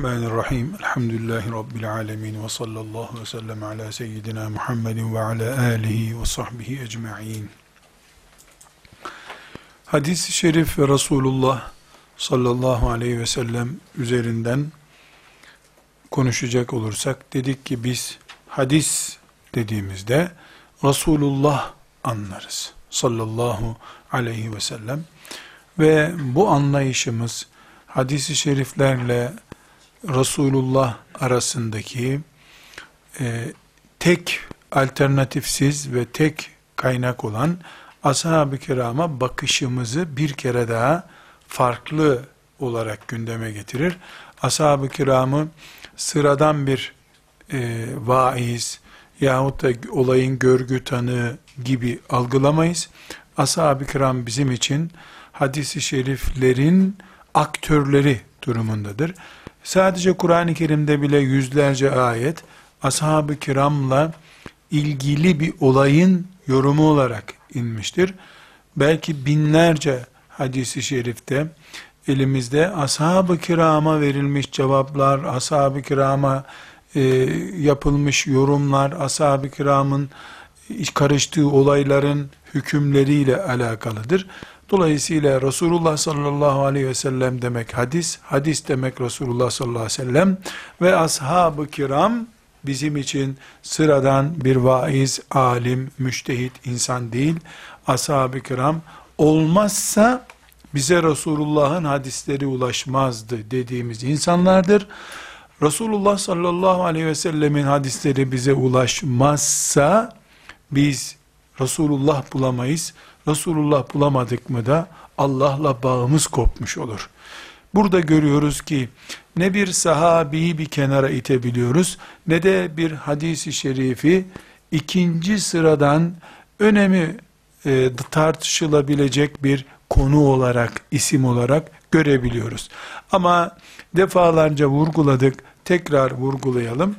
Bismillahirrahmanirrahim. Elhamdülillahi Rabbil alemin. Ve sallallahu ve sellem ala seyyidina Muhammedin ve ala alihi ve sahbihi ecma'in. Hadis-i şerif ve Resulullah sallallahu aleyhi ve sellem üzerinden konuşacak olursak, dedik ki biz hadis dediğimizde Resulullah anlarız. Sallallahu aleyhi ve sellem. Ve bu anlayışımız, hadisi şeriflerle Resulullah arasındaki e, tek alternatifsiz ve tek kaynak olan ashab-ı kirama bakışımızı bir kere daha farklı olarak gündeme getirir. Ashab-ı kiramı sıradan bir e, vaiz yahut da olayın görgü tanığı gibi algılamayız. Ashab-ı kiram bizim için hadisi şeriflerin aktörleri durumundadır. Sadece Kur'an-ı Kerim'de bile yüzlerce ayet ashab-ı kiramla ilgili bir olayın yorumu olarak inmiştir. Belki binlerce hadisi şerifte elimizde ashab-ı kirama verilmiş cevaplar, ashab-ı kirama e, yapılmış yorumlar, ashab-ı kiramın karıştığı olayların hükümleriyle alakalıdır. Dolayısıyla Resulullah sallallahu aleyhi ve sellem demek hadis, hadis demek Resulullah sallallahu aleyhi ve sellem ve ashab-ı kiram bizim için sıradan bir vaiz, alim, müştehit insan değil. Ashab-ı kiram olmazsa bize Resulullah'ın hadisleri ulaşmazdı dediğimiz insanlardır. Resulullah sallallahu aleyhi ve sellemin hadisleri bize ulaşmazsa biz Resulullah bulamayız. Resulullah bulamadık mı da Allah'la bağımız kopmuş olur. Burada görüyoruz ki ne bir sahabiyi bir kenara itebiliyoruz ne de bir hadisi şerifi ikinci sıradan önemi e, tartışılabilecek bir konu olarak, isim olarak görebiliyoruz. Ama defalarca vurguladık, tekrar vurgulayalım.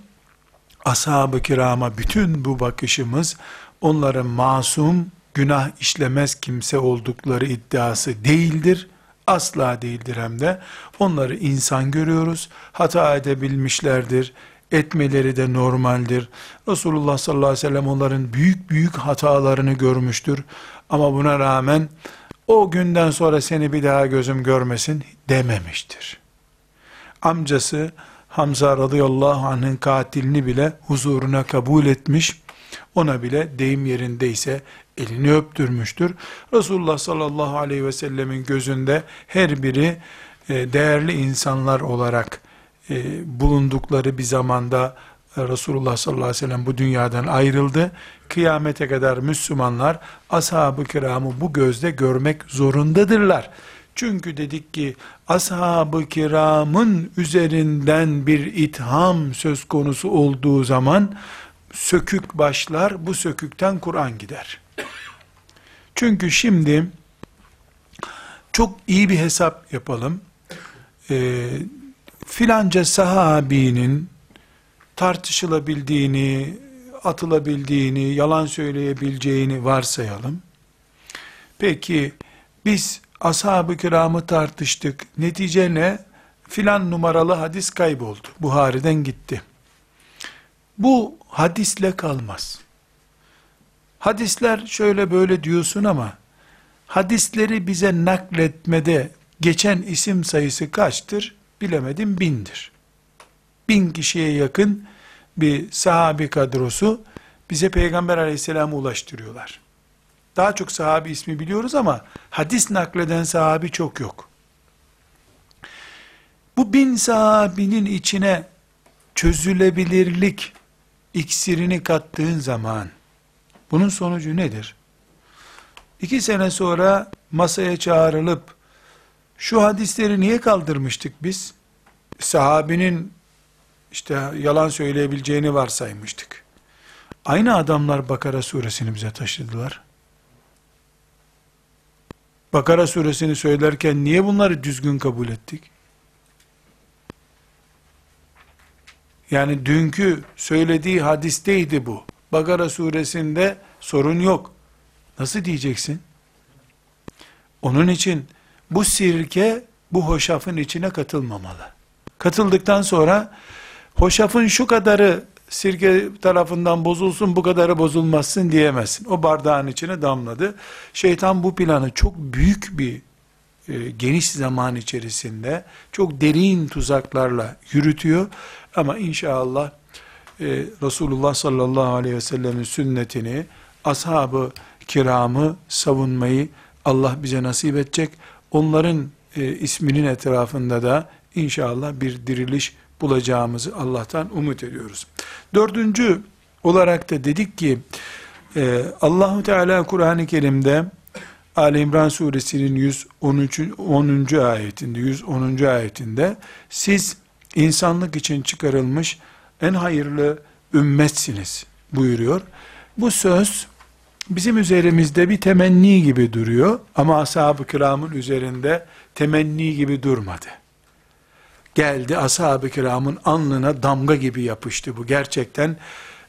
Ashab-ı kirama bütün bu bakışımız onların masum, günah işlemez kimse oldukları iddiası değildir. Asla değildir hem de. Onları insan görüyoruz. Hata edebilmişlerdir. Etmeleri de normaldir. Resulullah sallallahu aleyhi ve sellem onların büyük büyük hatalarını görmüştür. Ama buna rağmen o günden sonra seni bir daha gözüm görmesin dememiştir. Amcası Hamza radıyallahu anh'ın katilini bile huzuruna kabul etmiş, ona bile deyim yerindeyse elini öptürmüştür. Resulullah sallallahu aleyhi ve sellemin gözünde her biri e, değerli insanlar olarak e, bulundukları bir zamanda e, Resulullah sallallahu aleyhi ve sellem bu dünyadan ayrıldı. Kıyamete kadar Müslümanlar ashab-ı kiramı bu gözde görmek zorundadırlar. Çünkü dedik ki ashab-ı kiramın üzerinden bir itham söz konusu olduğu zaman sökük başlar, bu sökükten Kur'an gider. Çünkü şimdi çok iyi bir hesap yapalım. E, filanca sahabinin tartışılabildiğini, atılabildiğini, yalan söyleyebileceğini varsayalım. Peki biz ashab-ı kiramı tartıştık. Netice ne? Filan numaralı hadis kayboldu. Buhari'den gitti. Bu hadisle kalmaz. Hadisler şöyle böyle diyorsun ama hadisleri bize nakletmede geçen isim sayısı kaçtır? Bilemedim bindir. Bin kişiye yakın bir sahabi kadrosu bize Peygamber aleyhisselamı ulaştırıyorlar. Daha çok sahabi ismi biliyoruz ama hadis nakleden sahabi çok yok. Bu bin sahabinin içine çözülebilirlik iksirini kattığın zaman bunun sonucu nedir? İki sene sonra masaya çağrılıp şu hadisleri niye kaldırmıştık biz? Sahabinin işte yalan söyleyebileceğini varsaymıştık. Aynı adamlar Bakara suresini bize taşıdılar. Bakara suresini söylerken niye bunları düzgün kabul ettik? Yani dünkü söylediği hadisteydi bu. Bakara suresinde sorun yok. Nasıl diyeceksin? Onun için bu sirke bu hoşafın içine katılmamalı. Katıldıktan sonra hoşafın şu kadarı sirke tarafından bozulsun bu kadarı bozulmazsın diyemezsin. O bardağın içine damladı. Şeytan bu planı çok büyük bir e, geniş zaman içerisinde çok derin tuzaklarla yürütüyor. Ama inşallah e, Resulullah sallallahu aleyhi ve sellemin sünnetini, ashabı kiramı savunmayı Allah bize nasip edecek. Onların e, isminin etrafında da inşallah bir diriliş bulacağımızı Allah'tan umut ediyoruz. Dördüncü olarak da dedik ki e, Allahu Teala Kur'an-ı Kerim'de Ali İmran suresinin 113. 10. ayetinde 110. ayetinde siz insanlık için çıkarılmış en hayırlı ümmetsiniz buyuruyor. Bu söz bizim üzerimizde bir temenni gibi duruyor ama ashab-ı kiramın üzerinde temenni gibi durmadı. Geldi ashab-ı kiramın alnına damga gibi yapıştı bu. Gerçekten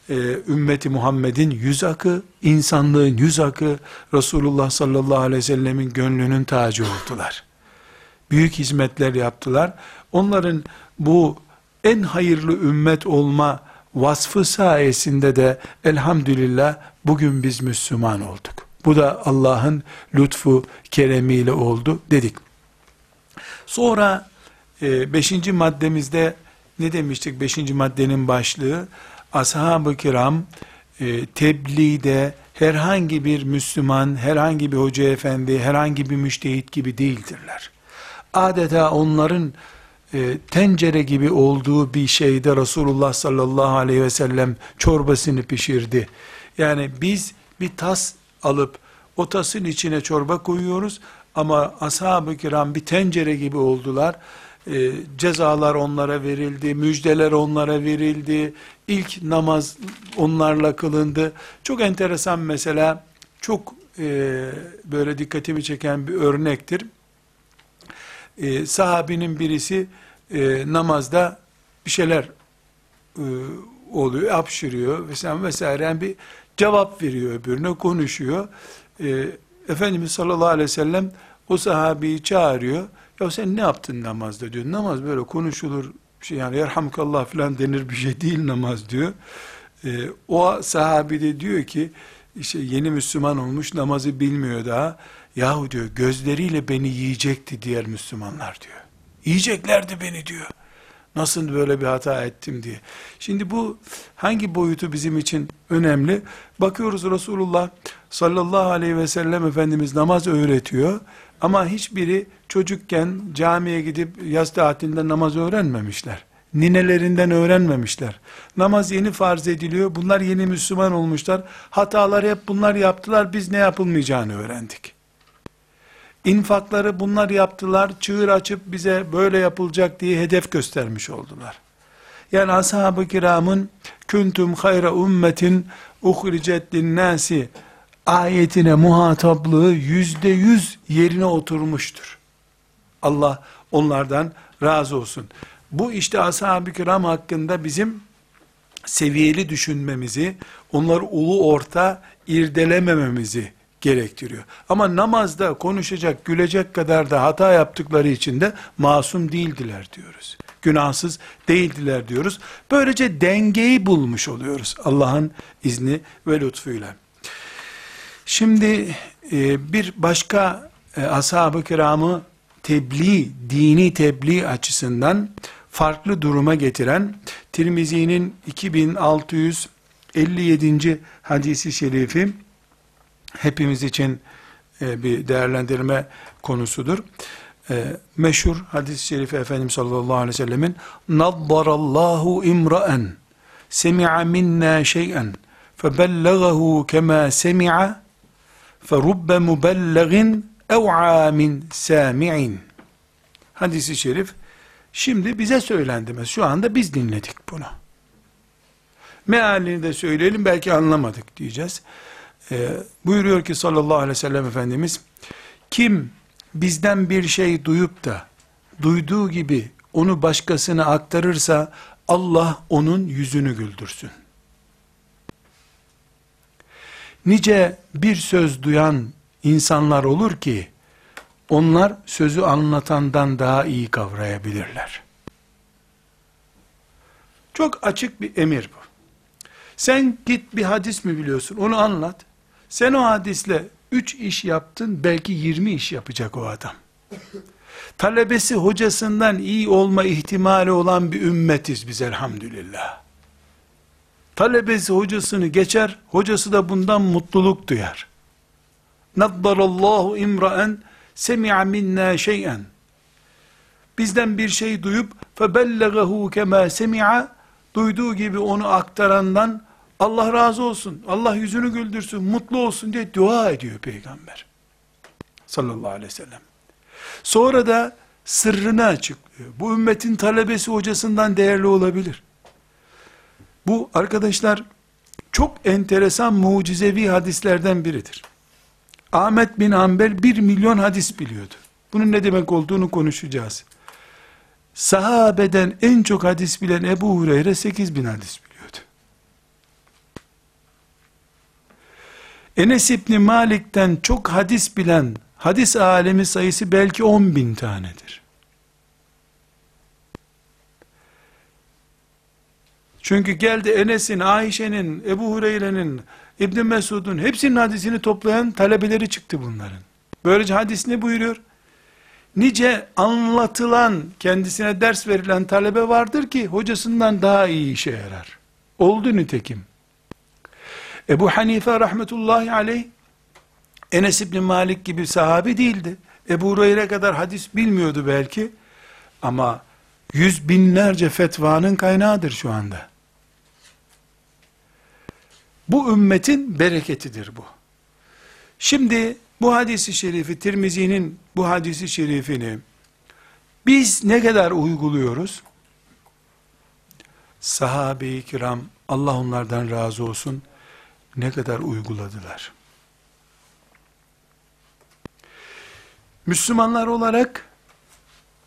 e, ümmeti Muhammed'in yüz akı, insanlığın yüz akı, Resulullah sallallahu aleyhi ve sellemin gönlünün tacı oldular. Büyük hizmetler yaptılar. Onların bu en hayırlı ümmet olma vasfı sayesinde de elhamdülillah bugün biz Müslüman olduk. Bu da Allah'ın lütfu, keremiyle oldu dedik. Sonra e, beşinci maddemizde ne demiştik? Beşinci maddenin başlığı ashab-ı kiram e, tebliğde herhangi bir Müslüman, herhangi bir hoca efendi, herhangi bir müştehit gibi değildirler. Adeta onların e, tencere gibi olduğu bir şeyde Resulullah sallallahu aleyhi ve sellem çorbasını pişirdi. Yani biz bir tas alıp o tasın içine çorba koyuyoruz ama ashab-ı kiram bir tencere gibi oldular. E, cezalar onlara verildi, müjdeler onlara verildi, ilk namaz onlarla kılındı. Çok enteresan mesela, çok e, böyle dikkatimi çeken bir örnektir. E, sahabinin birisi e, namazda bir şeyler e, oluyor, hapşırıyor vesaire vesaire. Yani bir cevap veriyor öbürüne, konuşuyor. E, Efendimiz sallallahu aleyhi ve sellem o sahabeyi çağırıyor. Ya sen ne yaptın namazda diyor. Namaz böyle konuşulur, şey yani yerhamkallah falan denir bir şey değil namaz diyor. E, o sahabi de diyor ki, işte yeni Müslüman olmuş namazı bilmiyor daha. Yahu diyor gözleriyle beni yiyecekti diğer Müslümanlar diyor. Yiyeceklerdi beni diyor. Nasıl böyle bir hata ettim diye. Şimdi bu hangi boyutu bizim için önemli? Bakıyoruz Resulullah sallallahu aleyhi ve sellem Efendimiz namaz öğretiyor. Ama hiçbiri çocukken camiye gidip yaz tatilinde namaz öğrenmemişler. Ninelerinden öğrenmemişler. Namaz yeni farz ediliyor. Bunlar yeni Müslüman olmuşlar. Hatalar hep bunlar yaptılar. Biz ne yapılmayacağını öğrendik. İnfakları bunlar yaptılar, çığır açıp bize böyle yapılacak diye hedef göstermiş oldular. Yani ashab-ı kiramın küntüm hayra ümmetin uhricet linnâsi ayetine muhataplığı yüzde yüz yerine oturmuştur. Allah onlardan razı olsun. Bu işte ashab-ı kiram hakkında bizim seviyeli düşünmemizi, onları ulu orta irdelemememizi gerektiriyor. Ama namazda konuşacak, gülecek kadar da hata yaptıkları için de masum değildiler diyoruz. Günahsız değildiler diyoruz. Böylece dengeyi bulmuş oluyoruz Allah'ın izni ve lütfuyla. Şimdi e, bir başka e, ashab-ı kiramı tebliğ, dini tebliğ açısından farklı duruma getiren Tirmizi'nin 2657. hadisi şerifi hepimiz için e, bir değerlendirme konusudur. E, meşhur hadis-i şerifi Efendimiz sallallahu aleyhi ve sellemin Naddarallahu imra'en semi'a minna şey'en febellegahu kema semi'a ferubbe mubellegin ev'a min sami'in hadisi şerif şimdi bize söylendi. Şu anda biz dinledik bunu. Mealini de söyleyelim belki anlamadık diyeceğiz. E, buyuruyor ki sallallahu aleyhi ve sellem Efendimiz, kim bizden bir şey duyup da duyduğu gibi onu başkasına aktarırsa Allah onun yüzünü güldürsün. Nice bir söz duyan insanlar olur ki onlar sözü anlatandan daha iyi kavrayabilirler. Çok açık bir emir bu. Sen git bir hadis mi biliyorsun onu anlat. Sen o hadisle üç iş yaptın belki yirmi iş yapacak o adam. Talebesi hocasından iyi olma ihtimali olan bir ümmetiz biz elhamdülillah. Talebesi hocasını geçer, hocası da bundan mutluluk duyar. Naddarallahu imraen semi'a minna şey'en. Bizden bir şey duyup febellegahu kema semi'a duyduğu gibi onu aktarandan Allah razı olsun, Allah yüzünü güldürsün, mutlu olsun diye dua ediyor peygamber. Sallallahu aleyhi ve sellem. Sonra da sırrını açıklıyor. Bu ümmetin talebesi hocasından değerli olabilir. Bu arkadaşlar çok enteresan mucizevi hadislerden biridir. Ahmet bin Hanbel bir milyon hadis biliyordu. Bunun ne demek olduğunu konuşacağız. Sahabeden en çok hadis bilen Ebu Hureyre 8 bin hadis biliyordu. Enes İbni Malik'ten çok hadis bilen hadis alemi sayısı belki 10 bin tanedir. Çünkü geldi Enes'in, Ayşe'nin, Ebu Hureyre'nin, İbn Mesud'un hepsinin hadisini toplayan talebeleri çıktı bunların. Böylece hadis ne buyuruyor? Nice anlatılan, kendisine ders verilen talebe vardır ki hocasından daha iyi işe yarar. Oldu nitekim. Ebu Hanife rahmetullahi aleyh Enes İbni Malik gibi sahabi değildi. Ebu Hureyre kadar hadis bilmiyordu belki. Ama yüz binlerce fetvanın kaynağıdır şu anda. Bu ümmetin bereketidir bu. Şimdi bu hadisi şerifi, Tirmizi'nin bu hadisi şerifini biz ne kadar uyguluyoruz? Sahabe-i kiram, Allah onlardan razı olsun, ne kadar uyguladılar. Müslümanlar olarak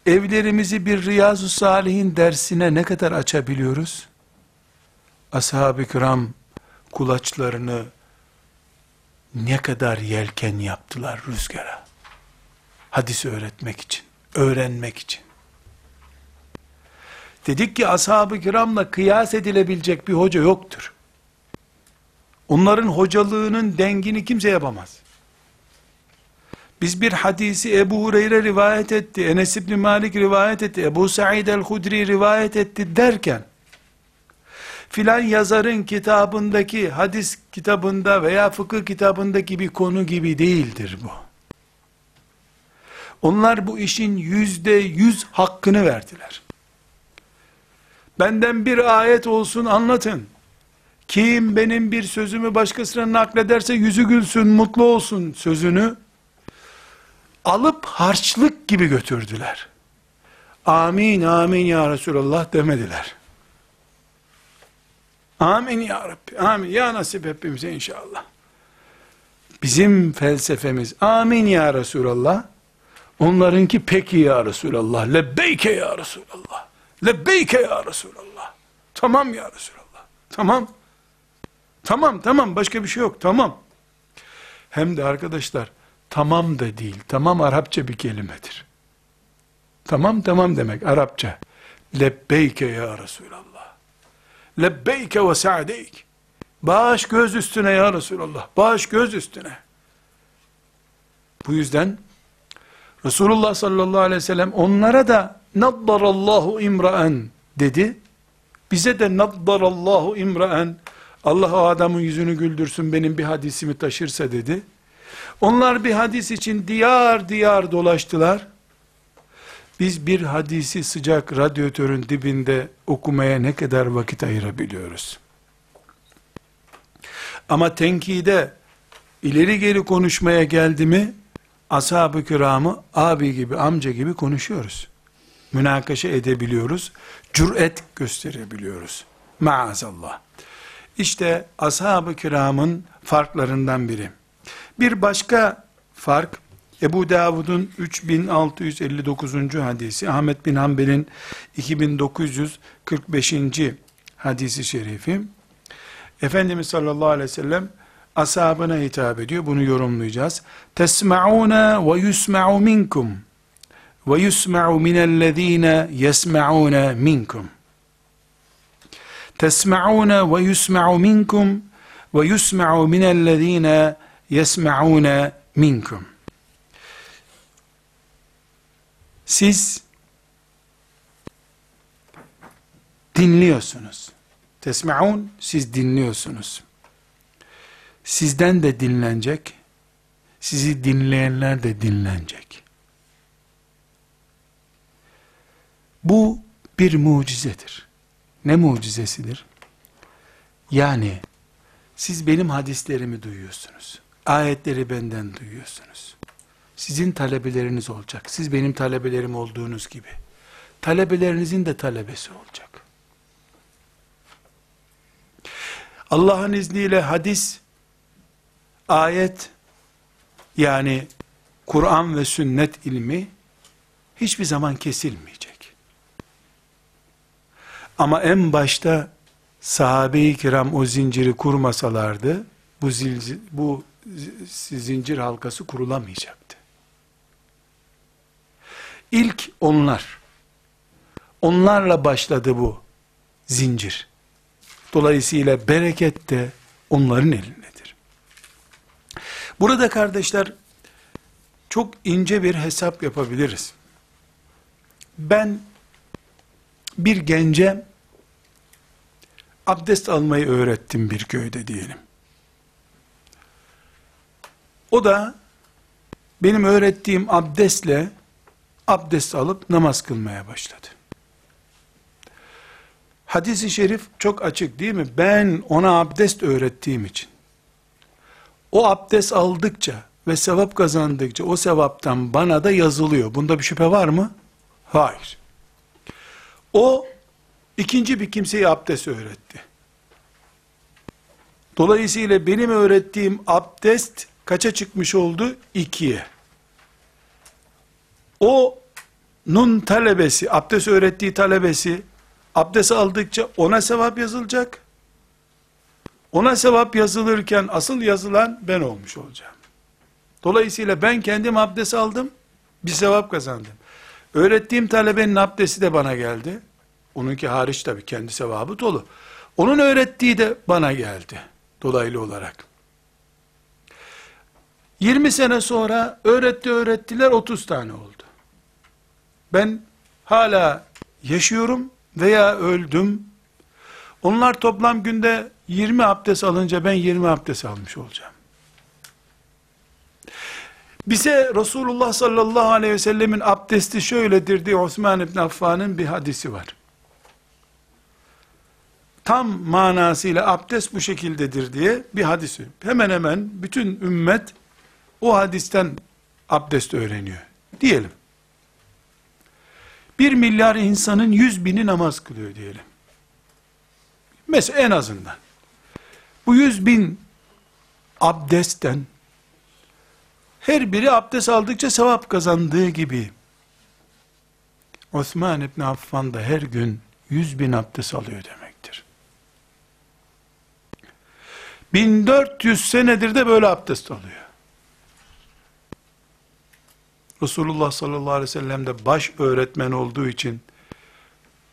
evlerimizi bir Riyazu Salihin dersine ne kadar açabiliyoruz? Ashab-ı kiram kulaçlarını ne kadar yelken yaptılar rüzgara. Hadis öğretmek için, öğrenmek için. Dedik ki ashab-ı kiramla kıyas edilebilecek bir hoca yoktur. Onların hocalığının dengini kimse yapamaz. Biz bir hadisi Ebu Hureyre rivayet etti, Enes İbni Malik rivayet etti, Ebu Sa'id el-Hudri rivayet etti derken, filan yazarın kitabındaki hadis kitabında veya fıkıh kitabındaki bir konu gibi değildir bu. Onlar bu işin yüzde yüz hakkını verdiler. Benden bir ayet olsun anlatın. Kim benim bir sözümü başkasına naklederse yüzü gülsün, mutlu olsun sözünü alıp harçlık gibi götürdüler. Amin, amin ya Resulallah demediler. Amin ya Rabbi, amin. Ya nasip hepimize inşallah. Bizim felsefemiz, amin ya Resulallah. Onlarınki peki ya Resulallah. Lebbeyke ya Resulallah. Lebbeyke ya Resulallah. Tamam ya Resulallah. Tamam. Tamam tamam başka bir şey yok tamam. Hem de arkadaşlar tamam da değil. Tamam Arapça bir kelimedir. Tamam tamam demek Arapça. Lebbeyke ya Resulallah. Lebbeyke ve sa'deyk. Baş göz üstüne ya Resulallah. Baş göz üstüne. Bu yüzden Resulullah sallallahu aleyhi ve sellem onlara da naddarallahu imraen dedi. Bize de naddarallahu imraen Allah o adamın yüzünü güldürsün benim bir hadisimi taşırsa dedi. Onlar bir hadis için diyar diyar dolaştılar. Biz bir hadisi sıcak radyatörün dibinde okumaya ne kadar vakit ayırabiliyoruz? Ama tenkide ileri geri konuşmaya geldi mi ashab-ı kiramı abi gibi amca gibi konuşuyoruz. Münakaşa edebiliyoruz. Cüret gösterebiliyoruz. Maazallah. İşte ashab-ı kiramın farklarından biri. Bir başka fark Ebu Davud'un 3659. hadisi, Ahmet bin Hanbel'in 2945. hadisi şerifi, Efendimiz sallallahu aleyhi ve sellem ashabına hitap ediyor. Bunu yorumlayacağız. Tesma'una ve yusma'u minkum ve yusma'u minellezine yesma'una minkum. Tesma'una ve yusma'u minkum ve yusma'u minellezine yesma'una minkum. Siz dinliyorsunuz. Tesma'un siz dinliyorsunuz. Sizden de dinlenecek. Sizi dinleyenler de dinlenecek. Bu bir mucizedir. Ne mucizesidir? Yani siz benim hadislerimi duyuyorsunuz. Ayetleri benden duyuyorsunuz. Sizin talebeleriniz olacak. Siz benim talebelerim olduğunuz gibi. Talebelerinizin de talebesi olacak. Allah'ın izniyle hadis, ayet, yani Kur'an ve sünnet ilmi hiçbir zaman kesilmeyecek. Ama en başta sahabe-i kiram o zinciri kurmasalardı, bu, zil, bu zincir halkası kurulamayacaktı. İlk onlar, onlarla başladı bu zincir. Dolayısıyla bereket de onların elindedir. Burada kardeşler çok ince bir hesap yapabiliriz. Ben bir gence abdest almayı öğrettim bir köyde diyelim. O da benim öğrettiğim abdestle abdest alıp namaz kılmaya başladı. Hadis-i şerif çok açık değil mi? Ben ona abdest öğrettiğim için. O abdest aldıkça ve sevap kazandıkça o sevaptan bana da yazılıyor. Bunda bir şüphe var mı? Hayır. O ikinci bir kimseye abdest öğretti. Dolayısıyla benim öğrettiğim abdest kaça çıkmış oldu? İkiye. O nun talebesi, abdest öğrettiği talebesi abdest aldıkça ona sevap yazılacak. Ona sevap yazılırken asıl yazılan ben olmuş olacağım. Dolayısıyla ben kendim abdest aldım, bir sevap kazandım. Öğrettiğim talebenin abdesti de bana geldi. Onunki hariç tabi kendi sevabı dolu. Onun öğrettiği de bana geldi. Dolaylı olarak. 20 sene sonra öğretti öğrettiler 30 tane oldu. Ben hala yaşıyorum veya öldüm. Onlar toplam günde 20 abdest alınca ben 20 abdest almış olacağım. Bize Resulullah sallallahu aleyhi ve sellemin abdesti şöyledir diye Osman İbn Affan'ın bir hadisi var. Tam manasıyla abdest bu şekildedir diye bir hadisi. Hemen hemen bütün ümmet o hadisten abdest öğreniyor. Diyelim. Bir milyar insanın yüz bini namaz kılıyor diyelim. Mesela en azından. Bu yüz bin abdestten her biri abdest aldıkça sevap kazandığı gibi Osman İbni Affan da her gün yüz bin abdest alıyor demektir. 1400 senedir de böyle abdest alıyor. Resulullah sallallahu aleyhi ve sellem de baş öğretmen olduğu için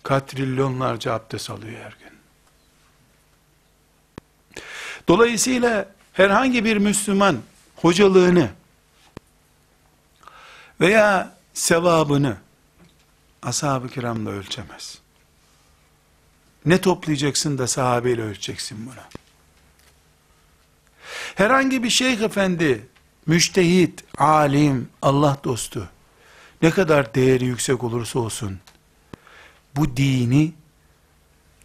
katrilyonlarca abdest alıyor her gün. Dolayısıyla herhangi bir Müslüman hocalığını veya sevabını ashab-ı kiramla ölçemez. Ne toplayacaksın da sahabeyle ölçeceksin bunu. Herhangi bir şeyh efendi, müştehit, alim, Allah dostu, ne kadar değeri yüksek olursa olsun, bu dini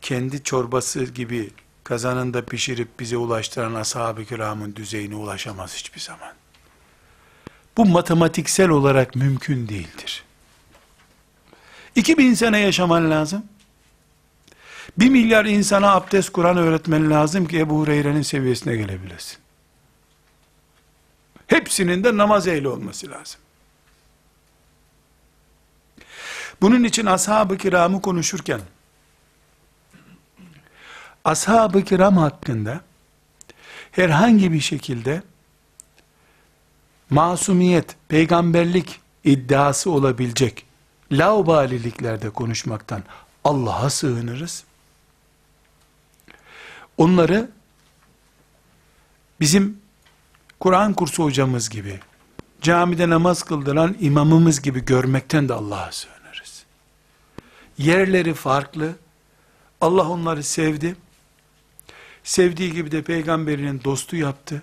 kendi çorbası gibi kazanında pişirip bize ulaştıran ashab-ı kiramın düzeyine ulaşamaz hiçbir zaman. Bu matematiksel olarak mümkün değildir. 2000 sene yaşaman lazım. 1 milyar insana abdest Kur'an öğretmen lazım ki Ebu Hureyre'nin seviyesine gelebilesin. Hepsinin de namaz ehli olması lazım. Bunun için ashab-ı kiramı konuşurken, ashab-ı kiram hakkında herhangi bir şekilde masumiyet, peygamberlik iddiası olabilecek laubaliliklerde konuşmaktan Allah'a sığınırız. onları bizim Kur'an kursu hocamız gibi, camide namaz kıldıran imamımız gibi görmekten de Allah'a sığınırız. Yerleri farklı, Allah onları sevdi, sevdiği gibi de peygamberinin dostu yaptı.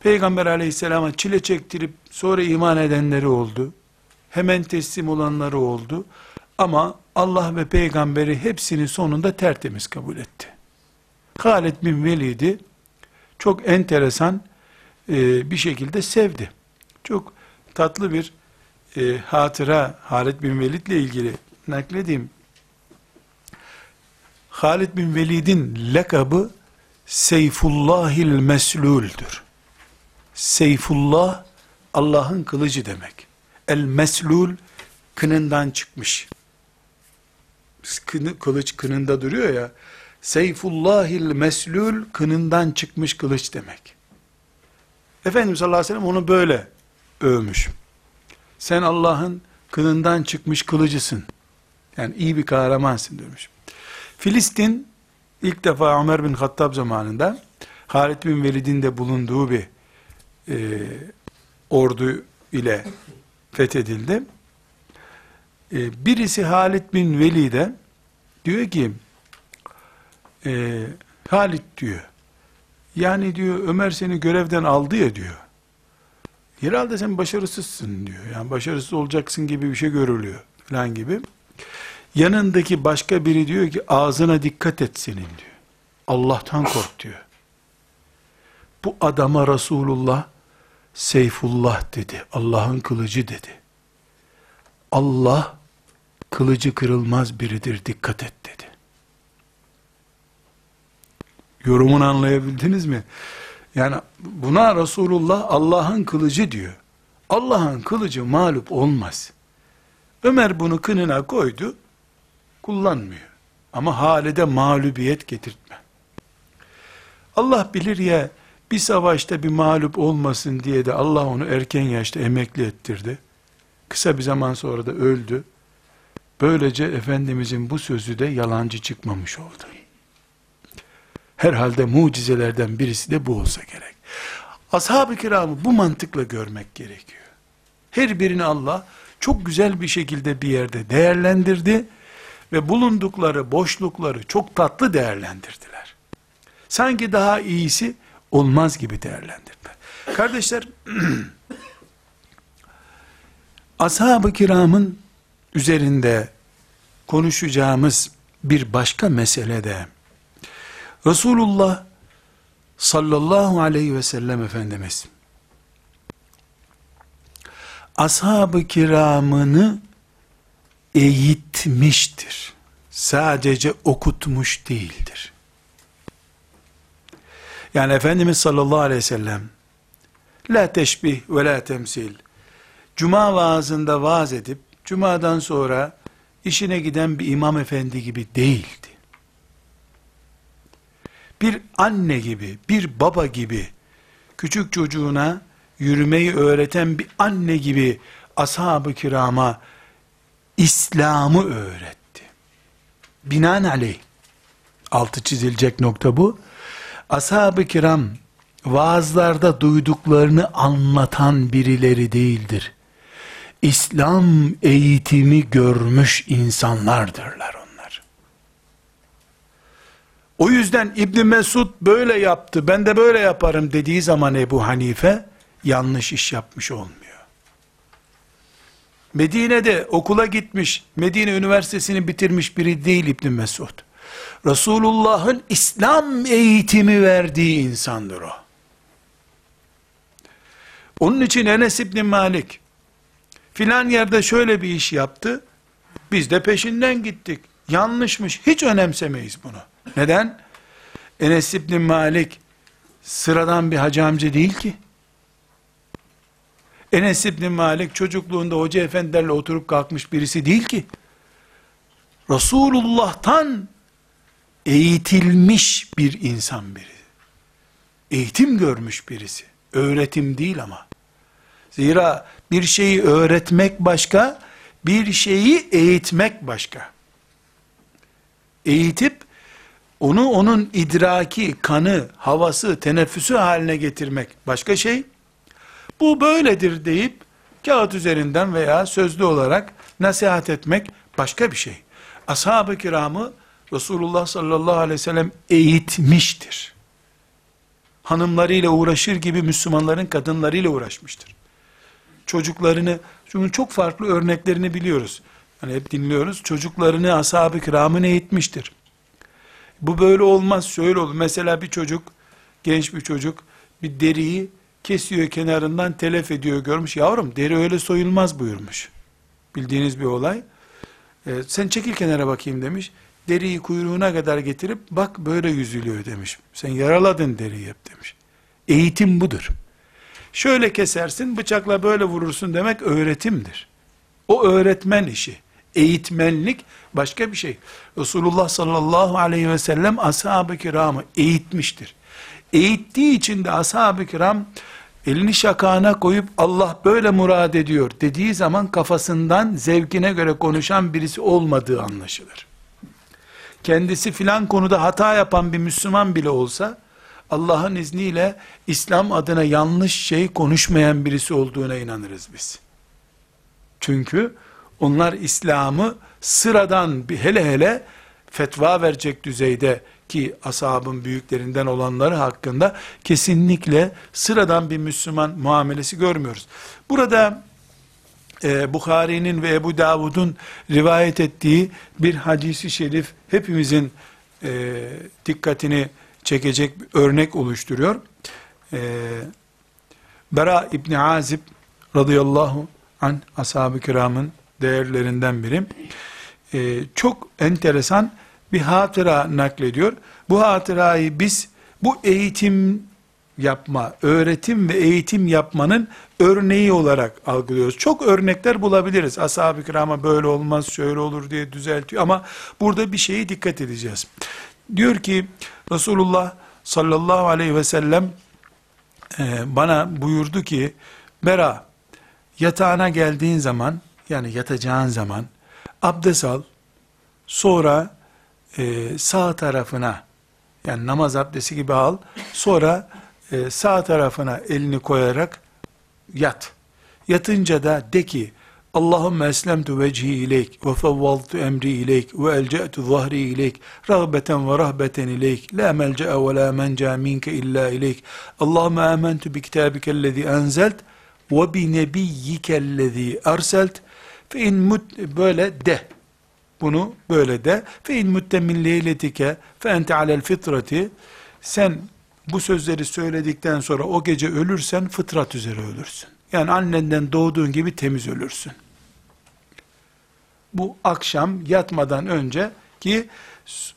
Peygamber aleyhisselama çile çektirip sonra iman edenleri oldu. Hemen teslim olanları oldu. Ama Allah ve peygamberi hepsini sonunda tertemiz kabul etti. Halid bin Velid'i çok enteresan e, bir şekilde sevdi. Çok tatlı bir e, hatıra Halid bin Velid ile ilgili nakledeyim. Halid bin Velid'in lakabı Seyfullahil Meslul'dür. Seyfullah Allah'ın kılıcı demek. El Meslul kınından çıkmış. Kını, kılıç kınında duruyor ya. Seyfullahil Meslul kınından çıkmış kılıç demek. Efendimiz sallallahu aleyhi ve sellem onu böyle övmüş. Sen Allah'ın kınından çıkmış kılıcısın. Yani iyi bir kahramansın demiş. Filistin ilk defa Ömer bin Hattab zamanında Halid bin Velid'in de bulunduğu bir e, ordu ile fethedildi. E, birisi Halid bin Velid'e diyor ki e, Halid diyor yani diyor Ömer seni görevden aldı ya diyor. Herhalde sen başarısızsın diyor. Yani başarısız olacaksın gibi bir şey görülüyor falan gibi. Yanındaki başka biri diyor ki ağzına dikkat et senin diyor. Allah'tan kork diyor. Bu adama Resulullah Seyfullah dedi. Allah'ın kılıcı dedi. Allah kılıcı kırılmaz biridir dikkat et dedi. Yorumunu anlayabildiniz mi? Yani buna Resulullah Allah'ın kılıcı diyor. Allah'ın kılıcı mağlup olmaz. Ömer bunu kınına koydu, kullanmıyor. Ama halide mağlubiyet getirtme. Allah bilir ya, bir savaşta bir mağlup olmasın diye de Allah onu erken yaşta emekli ettirdi. Kısa bir zaman sonra da öldü. Böylece Efendimizin bu sözü de yalancı çıkmamış oldu. Herhalde mucizelerden birisi de bu olsa gerek. Ashab-ı kiramı bu mantıkla görmek gerekiyor. Her birini Allah çok güzel bir şekilde bir yerde değerlendirdi ve bulundukları boşlukları çok tatlı değerlendirdiler. Sanki daha iyisi olmaz gibi değerlendirdiler. Kardeşler, ashab-ı kiramın üzerinde konuşacağımız bir başka mesele de Resulullah sallallahu aleyhi ve sellem Efendimiz ashab-ı kiramını eğitmiştir. Sadece okutmuş değildir. Yani Efendimiz sallallahu aleyhi ve sellem la teşbih ve la temsil Cuma vaazında vaaz edip Cuma'dan sonra işine giden bir imam efendi gibi değildi bir anne gibi, bir baba gibi, küçük çocuğuna yürümeyi öğreten bir anne gibi ashab-ı kirama İslam'ı öğretti. Binaenaleyh, altı çizilecek nokta bu. Ashab-ı kiram, vaazlarda duyduklarını anlatan birileri değildir. İslam eğitimi görmüş insanlardırlar o yüzden İbn Mesud böyle yaptı, ben de böyle yaparım dediği zaman Ebu Hanife yanlış iş yapmış olmuyor. Medine'de okula gitmiş, Medine Üniversitesi'ni bitirmiş biri değil İbn Mesud. Resulullah'ın İslam eğitimi verdiği insandır o. Onun için Enes İbn Malik filan yerde şöyle bir iş yaptı. Biz de peşinden gittik. Yanlışmış. Hiç önemsemeyiz bunu. Neden? Enes İbni Malik sıradan bir hacı değil ki. Enes İbni Malik çocukluğunda hoca efendilerle oturup kalkmış birisi değil ki. Resulullah'tan eğitilmiş bir insan biri. Eğitim görmüş birisi. Öğretim değil ama. Zira bir şeyi öğretmek başka, bir şeyi eğitmek başka. Eğitip Onu onun idraki, kanı, havası, teneffüsü haline getirmek başka şey. Bu böyledir deyip kağıt üzerinden veya sözlü olarak nasihat etmek başka bir şey. Ashab-ı kiramı Resulullah sallallahu aleyhi ve sellem eğitmiştir. Hanımlarıyla uğraşır gibi Müslümanların kadınlarıyla uğraşmıştır. Çocuklarını, çünkü çok farklı örneklerini biliyoruz. Hani hep dinliyoruz. Çocuklarını ashab-ı kiramın eğitmiştir. Bu böyle olmaz, şöyle olur. Mesela bir çocuk, genç bir çocuk bir deriyi kesiyor kenarından telef ediyor görmüş. Yavrum deri öyle soyulmaz buyurmuş. Bildiğiniz bir olay. Ee, sen çekil kenara bakayım demiş. Deriyi kuyruğuna kadar getirip bak böyle yüzülüyor demiş. Sen yaraladın deriyi hep demiş. Eğitim budur. Şöyle kesersin bıçakla böyle vurursun demek öğretimdir. O öğretmen işi. Eğitmenlik başka bir şey. Resulullah sallallahu aleyhi ve sellem ashab-ı kiramı eğitmiştir. Eğittiği için de ashab-ı kiram elini şakağına koyup Allah böyle murad ediyor dediği zaman kafasından zevkine göre konuşan birisi olmadığı anlaşılır. Kendisi filan konuda hata yapan bir Müslüman bile olsa Allah'ın izniyle İslam adına yanlış şey konuşmayan birisi olduğuna inanırız biz. Çünkü onlar İslam'ı sıradan bir hele hele fetva verecek düzeyde ki ashabın büyüklerinden olanları hakkında kesinlikle sıradan bir Müslüman muamelesi görmüyoruz. Burada e, Bukhari'nin ve Ebu Davud'un rivayet ettiği bir hadisi şerif hepimizin e, dikkatini çekecek bir örnek oluşturuyor. E, Bera İbni Azib radıyallahu an ashab-ı kiramın değerlerinden biri. E, çok enteresan bir hatıra naklediyor. Bu hatırayı biz bu eğitim yapma, öğretim ve eğitim yapmanın örneği olarak algılıyoruz. Çok örnekler bulabiliriz. Ashab-ı kirama böyle olmaz, şöyle olur diye düzeltiyor ama burada bir şeyi dikkat edeceğiz. Diyor ki Resulullah sallallahu aleyhi ve sellem e, bana buyurdu ki Bera yatağına geldiğin zaman yani yatacağın zaman abdest al sonra e, sağ tarafına yani namaz abdesti gibi al sonra e, sağ tarafına elini koyarak yat. Yatınca da de ki Allahümme eslemtu vecihi ileyk ve fevvaltu emri ileyk ve elce'tu zahri ileyk rağbeten ve rahbeten ileyk la melce'e ve la menca minke illa ileyk Allahümme amentu bi kitabikellezi enzelt ve bi nebiyyikellezi erselt fe in mut böyle de bunu böyle de fe in mutte min leyletike fe ente alel fitrati sen bu sözleri söyledikten sonra o gece ölürsen fıtrat üzere ölürsün. Yani annenden doğduğun gibi temiz ölürsün. Bu akşam yatmadan önce ki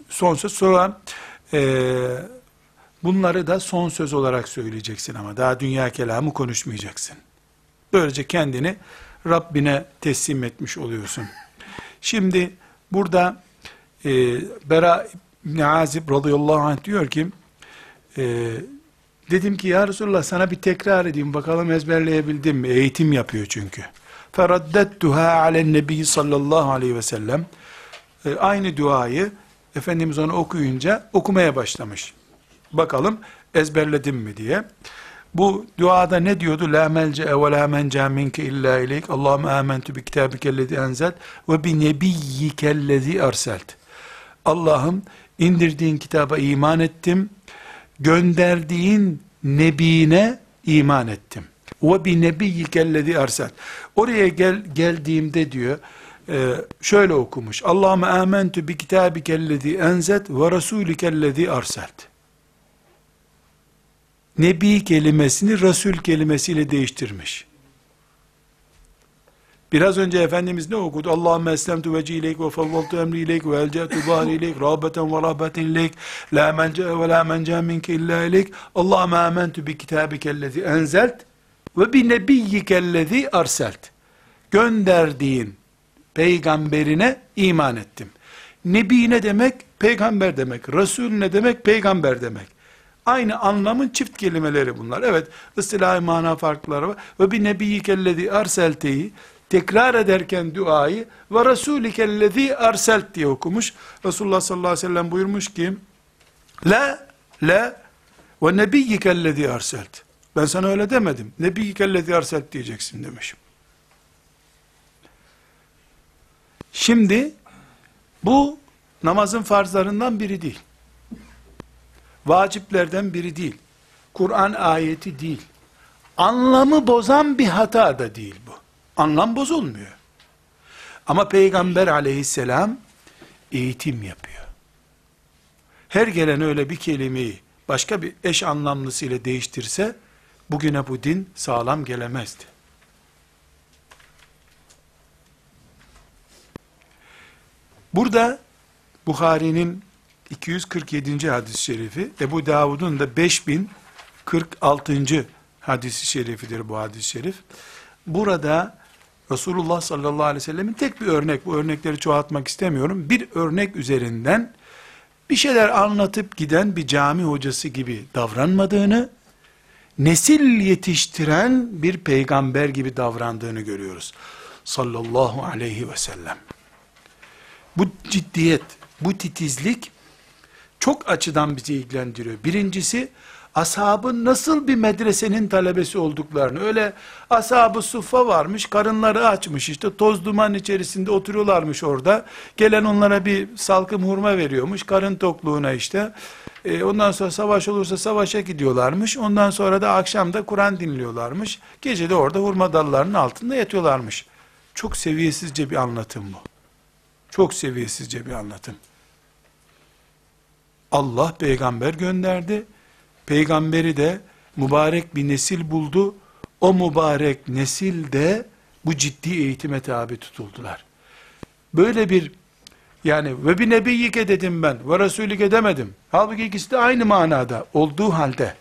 son söz sonra e, bunları da son söz olarak söyleyeceksin ama daha dünya kelamı konuşmayacaksın. Böylece kendini Rabbine teslim etmiş oluyorsun. Şimdi burada e, Bera İbni Azib radıyallahu anh diyor ki e, dedim ki ya Resulullah sana bir tekrar edeyim bakalım ezberleyebildim mi? Eğitim yapıyor çünkü. Feraddettuha alen nebi sallallahu aleyhi ve sellem. E, aynı duayı Efendimiz onu okuyunca okumaya başlamış. Bakalım ezberledim mi diye. Bu duada ne diyordu? La melce ve la menca minke illa ileyk. Allahümme amentu bi kitabikellezi enzelt ve bi nebiyyikellezi erselt. Allah'ım indirdiğin kitaba iman ettim. Gönderdiğin nebine iman ettim. Ve bi nebiyyikellezi erselt. Oraya gel, geldiğimde diyor, e, şöyle okumuş. Allahümme amentu bi kitabikellezi enzet ve rasulikellezi erselt. Nebi kelimesini Resul kelimesiyle değiştirmiş. Biraz önce Efendimiz ne okudu? Allahümme eslemtu veci ileyk ve favvaltu emri ileyk ve elce'tu zahri ileyk rabeten ve rahbeten ileyk la mence ve la mence minke illa ileyk Allahümme amentu bi kitabikellezi enzelt ve bi nebiyyikellezi arselt gönderdiğin peygamberine iman ettim. Nebi ne demek? Peygamber demek. Resul ne demek? Peygamber demek. Aynı anlamın çift kelimeleri bunlar. Evet, ıstilahi mana farkları var. Ve bir nebiyyikellezi arselteyi tekrar ederken duayı ve rasulikellezi arselt diye okumuş. Resulullah sallallahu aleyhi ve sellem buyurmuş ki La, la ve nebiyyikellezi arselt. Ben sana öyle demedim. Nebiyyikellezi arselt diyeceksin demişim. Şimdi bu namazın farzlarından biri değil. Vaciplerden biri değil. Kur'an ayeti değil. Anlamı bozan bir hata da değil bu. Anlam bozulmuyor. Ama Peygamber aleyhisselam eğitim yapıyor. Her gelen öyle bir kelimeyi başka bir eş anlamlısıyla değiştirse bugüne bu din sağlam gelemezdi. Burada Bukhari'nin 247. hadis-i şerifi, Ebu Davud'un da 5046. hadis-i şerifidir bu hadis-i şerif. Burada Resulullah sallallahu aleyhi ve sellemin tek bir örnek, bu örnekleri çoğaltmak istemiyorum. Bir örnek üzerinden bir şeyler anlatıp giden bir cami hocası gibi davranmadığını, nesil yetiştiren bir peygamber gibi davrandığını görüyoruz. Sallallahu aleyhi ve sellem. Bu ciddiyet, bu titizlik çok açıdan bizi ilgilendiriyor. Birincisi, ashabın nasıl bir medresenin talebesi olduklarını, öyle ashab-ı suffa varmış, karınları açmış işte, toz duman içerisinde oturuyorlarmış orada, gelen onlara bir salkım hurma veriyormuş, karın tokluğuna işte, e, ondan sonra savaş olursa savaşa gidiyorlarmış, ondan sonra da akşamda Kur'an dinliyorlarmış, gece de orada hurma dallarının altında yatıyorlarmış. Çok seviyesizce bir anlatım bu. Çok seviyesizce bir anlatım. Allah peygamber gönderdi. Peygamberi de mübarek bir nesil buldu. O mübarek nesil de bu ciddi eğitime tabi tutuldular. Böyle bir yani ve bir nebiyyike dedim ben ve resulike demedim. Halbuki ikisi de aynı manada olduğu halde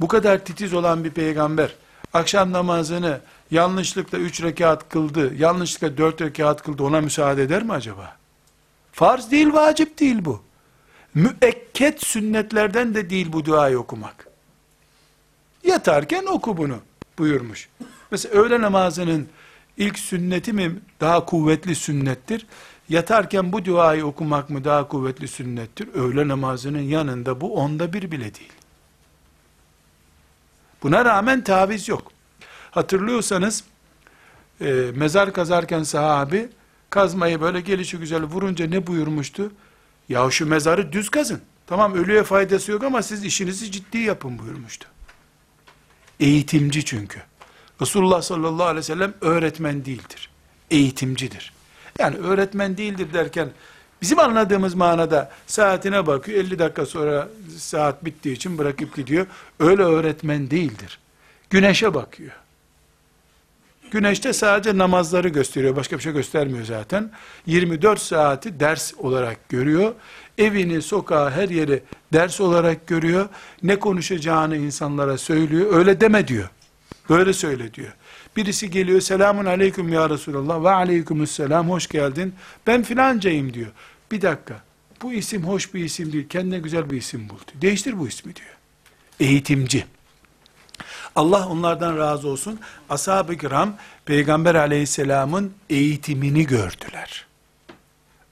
bu kadar titiz olan bir peygamber akşam namazını yanlışlıkla üç rekat kıldı, yanlışlıkla dört rekat kıldı ona müsaade eder mi acaba? Farz değil, vacip değil bu. Müekket sünnetlerden de değil bu duayı okumak. Yatarken oku bunu buyurmuş. Mesela öğle namazının ilk sünneti mi daha kuvvetli sünnettir? Yatarken bu duayı okumak mı daha kuvvetli sünnettir? Öğle namazının yanında bu onda bir bile değil. Buna rağmen taviz yok. Hatırlıyorsanız e, mezar kazarken sahabi kazmayı böyle gelişi güzel vurunca ne buyurmuştu? Ya şu mezarı düz kazın. Tamam ölüye faydası yok ama siz işinizi ciddi yapın buyurmuştu. Eğitimci çünkü. Resulullah sallallahu aleyhi ve sellem öğretmen değildir. Eğitimcidir. Yani öğretmen değildir derken bizim anladığımız manada saatine bakıyor 50 dakika sonra saat bittiği için bırakıp gidiyor. Öyle öğretmen değildir. Güneşe bakıyor. Güneşte sadece namazları gösteriyor. Başka bir şey göstermiyor zaten. 24 saati ders olarak görüyor. Evini, sokağı, her yeri ders olarak görüyor. Ne konuşacağını insanlara söylüyor. Öyle deme diyor. Böyle söyle diyor. Birisi geliyor, selamun aleyküm ya Resulallah ve aleykümüsselam, hoş geldin. Ben filancayım diyor. Bir dakika, bu isim hoş bir isim değil, kendine güzel bir isim bul. Değiştir bu ismi diyor. Eğitimci. Allah onlardan razı olsun. Ashab-ı kiram Peygamber aleyhisselamın eğitimini gördüler.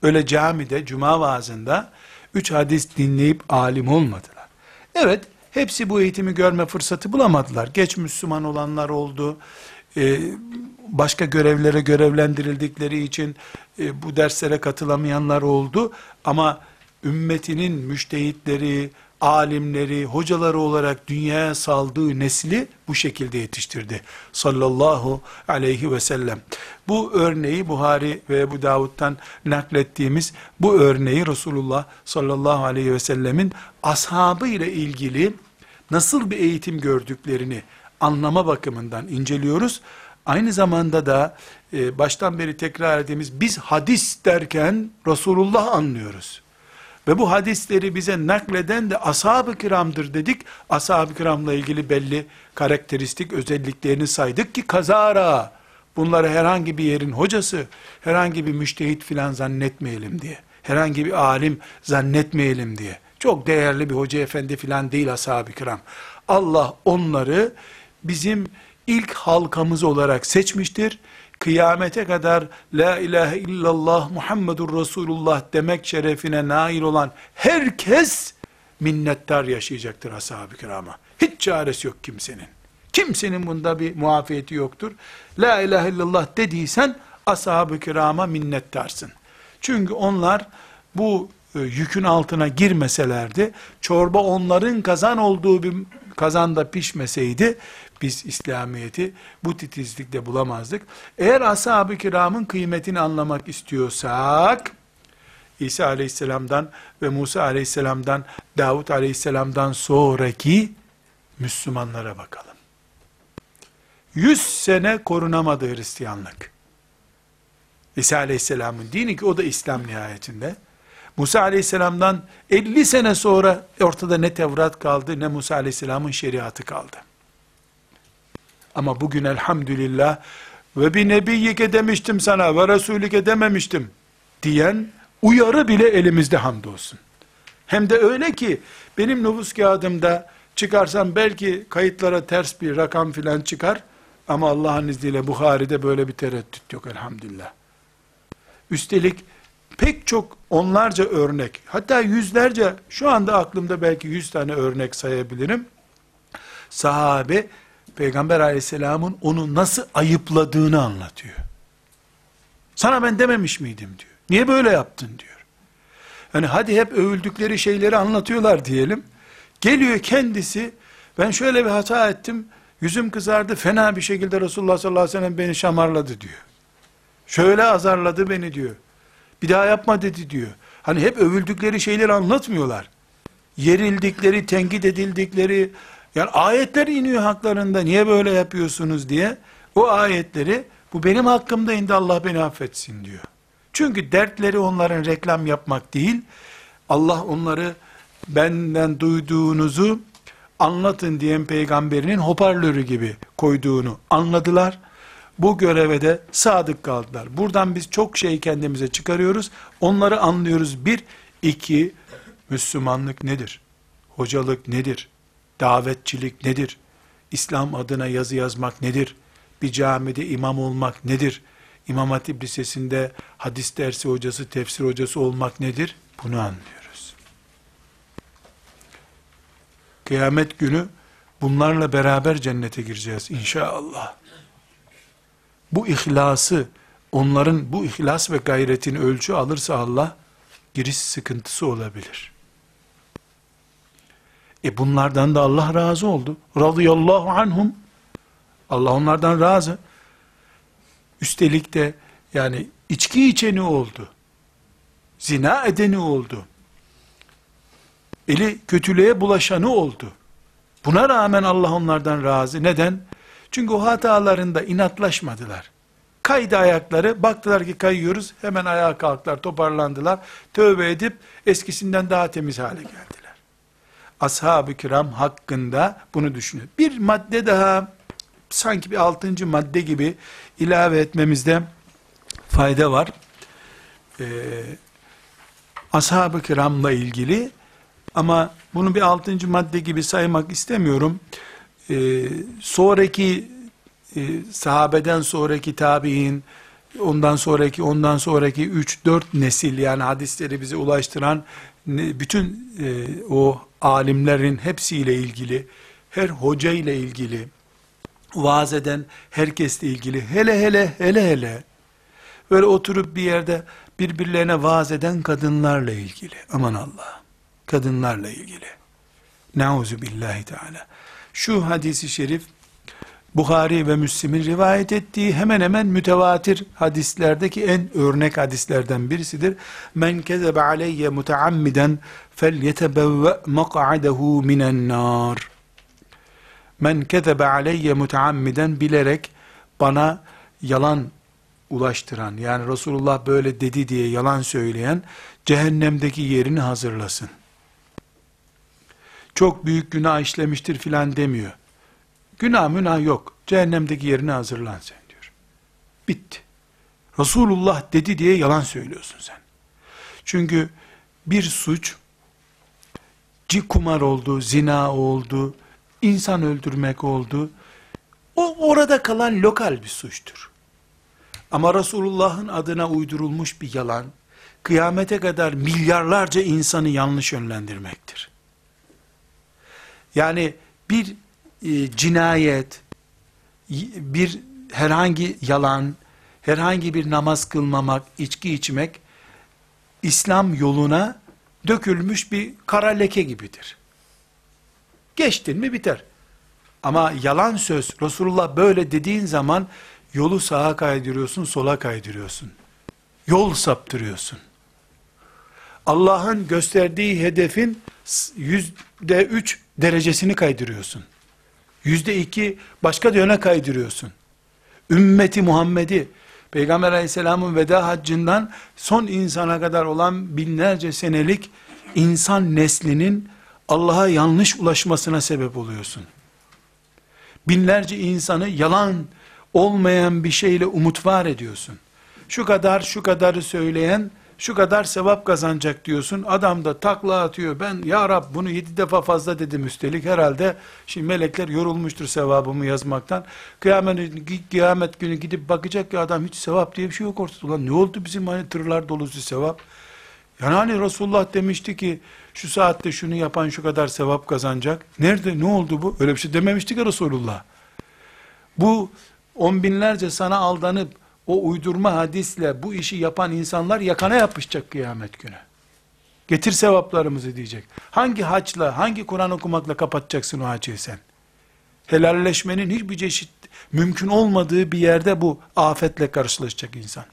Öyle camide, cuma vaazında üç hadis dinleyip alim olmadılar. Evet, hepsi bu eğitimi görme fırsatı bulamadılar. Geç Müslüman olanlar oldu. Ee, başka görevlere görevlendirildikleri için e, bu derslere katılamayanlar oldu. Ama ümmetinin müştehitleri, alimleri, hocaları olarak dünyaya saldığı nesli bu şekilde yetiştirdi. Sallallahu aleyhi ve sellem. Bu örneği Buhari ve Ebu Davud'dan naklettiğimiz bu örneği Resulullah sallallahu aleyhi ve sellemin ashabı ile ilgili nasıl bir eğitim gördüklerini anlama bakımından inceliyoruz. Aynı zamanda da e, baştan beri tekrar ettiğimiz biz hadis derken Resulullah anlıyoruz. Ve bu hadisleri bize nakleden de ashab-ı kiramdır dedik. Ashab-ı kiramla ilgili belli karakteristik özelliklerini saydık ki kazara bunları herhangi bir yerin hocası, herhangi bir müştehit filan zannetmeyelim diye. Herhangi bir alim zannetmeyelim diye. Çok değerli bir hoca efendi filan değil ashab-ı kiram. Allah onları bizim ilk halkamız olarak seçmiştir kıyamete kadar la ilahe illallah Muhammedur Resulullah demek şerefine nail olan herkes minnettar yaşayacaktır ashab-ı kirama. Hiç çaresi yok kimsenin. Kimsenin bunda bir muafiyeti yoktur. La ilahe illallah dediysen ashab-ı kirama minnettarsın. Çünkü onlar bu e, yükün altına girmeselerdi, çorba onların kazan olduğu bir kazanda pişmeseydi, biz İslamiyet'i bu titizlikte bulamazdık. Eğer ashab-ı kiramın kıymetini anlamak istiyorsak, İsa aleyhisselamdan ve Musa aleyhisselamdan, Davut aleyhisselamdan sonraki Müslümanlara bakalım. 100 sene korunamadı Hristiyanlık. İsa aleyhisselamın dini ki o da İslam nihayetinde. Musa aleyhisselamdan 50 sene sonra ortada ne Tevrat kaldı ne Musa aleyhisselamın şeriatı kaldı. Ama bugün elhamdülillah ve bir nebiyyike demiştim sana ve resulike dememiştim diyen uyarı bile elimizde hamdolsun. Hem de öyle ki benim nüfus kağıdımda çıkarsam belki kayıtlara ters bir rakam filan çıkar ama Allah'ın izniyle Bukhari'de böyle bir tereddüt yok elhamdülillah. Üstelik pek çok onlarca örnek, hatta yüzlerce, şu anda aklımda belki yüz tane örnek sayabilirim. Sahabe, Peygamber aleyhisselamın onu nasıl ayıpladığını anlatıyor. Sana ben dememiş miydim diyor. Niye böyle yaptın diyor. Yani hadi hep övüldükleri şeyleri anlatıyorlar diyelim. Geliyor kendisi, ben şöyle bir hata ettim, yüzüm kızardı, fena bir şekilde Resulullah sallallahu aleyhi ve sellem beni şamarladı diyor. Şöyle azarladı beni diyor. Bir daha yapma dedi diyor. Hani hep övüldükleri şeyleri anlatmıyorlar. Yerildikleri, tenkit edildikleri, yani ayetler iniyor haklarında niye böyle yapıyorsunuz diye. O ayetleri bu benim hakkımda indi Allah beni affetsin diyor. Çünkü dertleri onların reklam yapmak değil. Allah onları benden duyduğunuzu anlatın diyen peygamberinin hoparlörü gibi koyduğunu anladılar. Bu göreve de sadık kaldılar. Buradan biz çok şey kendimize çıkarıyoruz. Onları anlıyoruz. Bir, iki, Müslümanlık nedir? Hocalık nedir? Davetçilik nedir? İslam adına yazı yazmak nedir? Bir camide imam olmak nedir? İmam Hatip Lisesi'nde hadis dersi hocası, tefsir hocası olmak nedir? Bunu anlıyoruz. Kıyamet günü bunlarla beraber cennete gireceğiz inşallah. Bu ihlası, onların bu ihlas ve gayretini ölçü alırsa Allah, giriş sıkıntısı olabilir. E bunlardan da Allah razı oldu. Radıyallahu anhum. Allah onlardan razı. Üstelik de yani içki içeni oldu. Zina edeni oldu. Eli kötülüğe bulaşanı oldu. Buna rağmen Allah onlardan razı. Neden? Çünkü o hatalarında inatlaşmadılar. Kaydı ayakları, baktılar ki kayıyoruz, hemen ayağa kalktılar, toparlandılar. Tövbe edip eskisinden daha temiz hale geldiler. Ashab-ı kiram hakkında bunu düşünüyor. Bir madde daha, sanki bir altıncı madde gibi ilave etmemizde fayda var. Ee, ashab-ı kiramla ilgili ama bunu bir altıncı madde gibi saymak istemiyorum. Ee, sonraki e, sahabeden sonraki tabi'in, ondan sonraki, ondan sonraki 3-4 nesil yani hadisleri bize ulaştıran bütün e, o alimlerin hepsiyle ilgili, her hoca ile ilgili, vaaz eden herkesle ilgili, hele hele hele hele böyle oturup bir yerde birbirlerine vaaz eden kadınlarla ilgili. Aman Allah. Kadınlarla ilgili. Nauzu billahi teala. Şu hadisi şerif Bukhari ve Müslim'in rivayet ettiği hemen hemen mütevatir hadislerdeki en örnek hadislerden birisidir. Men kezebe aleyye muteammiden fel yetebevve mak'adehu minen nar. Men kezebe aleyye muteammiden bilerek bana yalan ulaştıran yani Resulullah böyle dedi diye yalan söyleyen cehennemdeki yerini hazırlasın. Çok büyük günah işlemiştir filan demiyor. Günah münah yok. Cehennemdeki yerine hazırlan sen diyor. Bitti. Resulullah dedi diye yalan söylüyorsun sen. Çünkü bir suç kumar oldu, zina oldu, insan öldürmek oldu. O orada kalan lokal bir suçtur. Ama Resulullah'ın adına uydurulmuş bir yalan, kıyamete kadar milyarlarca insanı yanlış yönlendirmektir. Yani bir e, cinayet, bir herhangi yalan, herhangi bir namaz kılmamak, içki içmek, İslam yoluna dökülmüş bir kara leke gibidir. Geçtin mi biter. Ama yalan söz, Resulullah böyle dediğin zaman yolu sağa kaydırıyorsun, sola kaydırıyorsun. Yol saptırıyorsun. Allah'ın gösterdiği hedefin yüzde üç derecesini kaydırıyorsun. Yüzde iki başka yöne kaydırıyorsun. Ümmeti Muhammed'i, Peygamber aleyhisselamın veda haccından son insana kadar olan binlerce senelik insan neslinin Allah'a yanlış ulaşmasına sebep oluyorsun. Binlerce insanı yalan olmayan bir şeyle umut var ediyorsun. Şu kadar şu kadarı söyleyen şu kadar sevap kazanacak diyorsun. Adam da takla atıyor. Ben ya Rab bunu yedi defa fazla dedim üstelik. Herhalde şimdi melekler yorulmuştur sevabımı yazmaktan. Kıyamet, kıyamet günü gidip bakacak ki adam hiç sevap diye bir şey yok ortada. Ulan ne oldu bizim hani tırlar dolusu sevap? Yani hani Resulullah demişti ki şu saatte şunu yapan şu kadar sevap kazanacak. Nerede ne oldu bu? Öyle bir şey dememişti ki Resulullah. Bu on binlerce sana aldanıp o uydurma hadisle bu işi yapan insanlar yakana yapışacak kıyamet günü. Getir sevaplarımızı diyecek. Hangi haçla, hangi Kur'an okumakla kapatacaksın o hacı sen? Helalleşmenin hiçbir çeşit mümkün olmadığı bir yerde bu afetle karşılaşacak insan.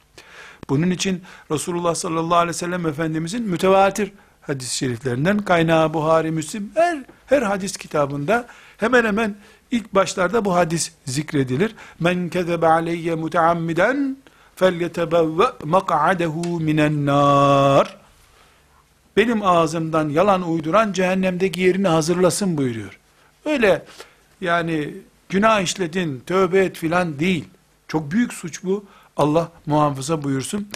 Bunun için Resulullah sallallahu aleyhi ve sellem Efendimizin mütevatir hadis-i şeriflerinden kaynağı Buhari, Müslim her, her hadis kitabında hemen hemen ilk başlarda bu hadis zikredilir. Men kezebe aleyye muteammiden felyetebevve mak'adehu minen nar. Benim ağzımdan yalan uyduran cehennemdeki yerini hazırlasın buyuruyor. Öyle yani günah işledin, tövbe et filan değil. Çok büyük suç bu. Allah muhafaza buyursun.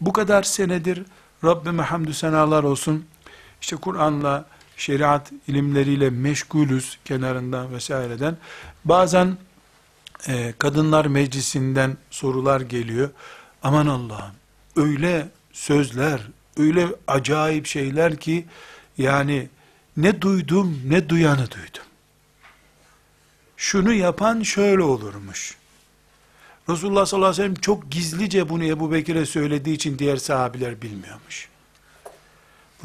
Bu kadar senedir Rabbime hamdü senalar olsun. İşte Kur'an'la, şeriat ilimleriyle meşgulüz kenarından vesaireden. Bazen e, kadınlar meclisinden sorular geliyor. Aman Allah'ım öyle sözler, öyle acayip şeyler ki yani ne duydum ne duyanı duydum. Şunu yapan şöyle olurmuş. Resulullah sallallahu aleyhi ve sellem çok gizlice bunu Ebu Bekir'e söylediği için diğer sahabiler bilmiyormuş.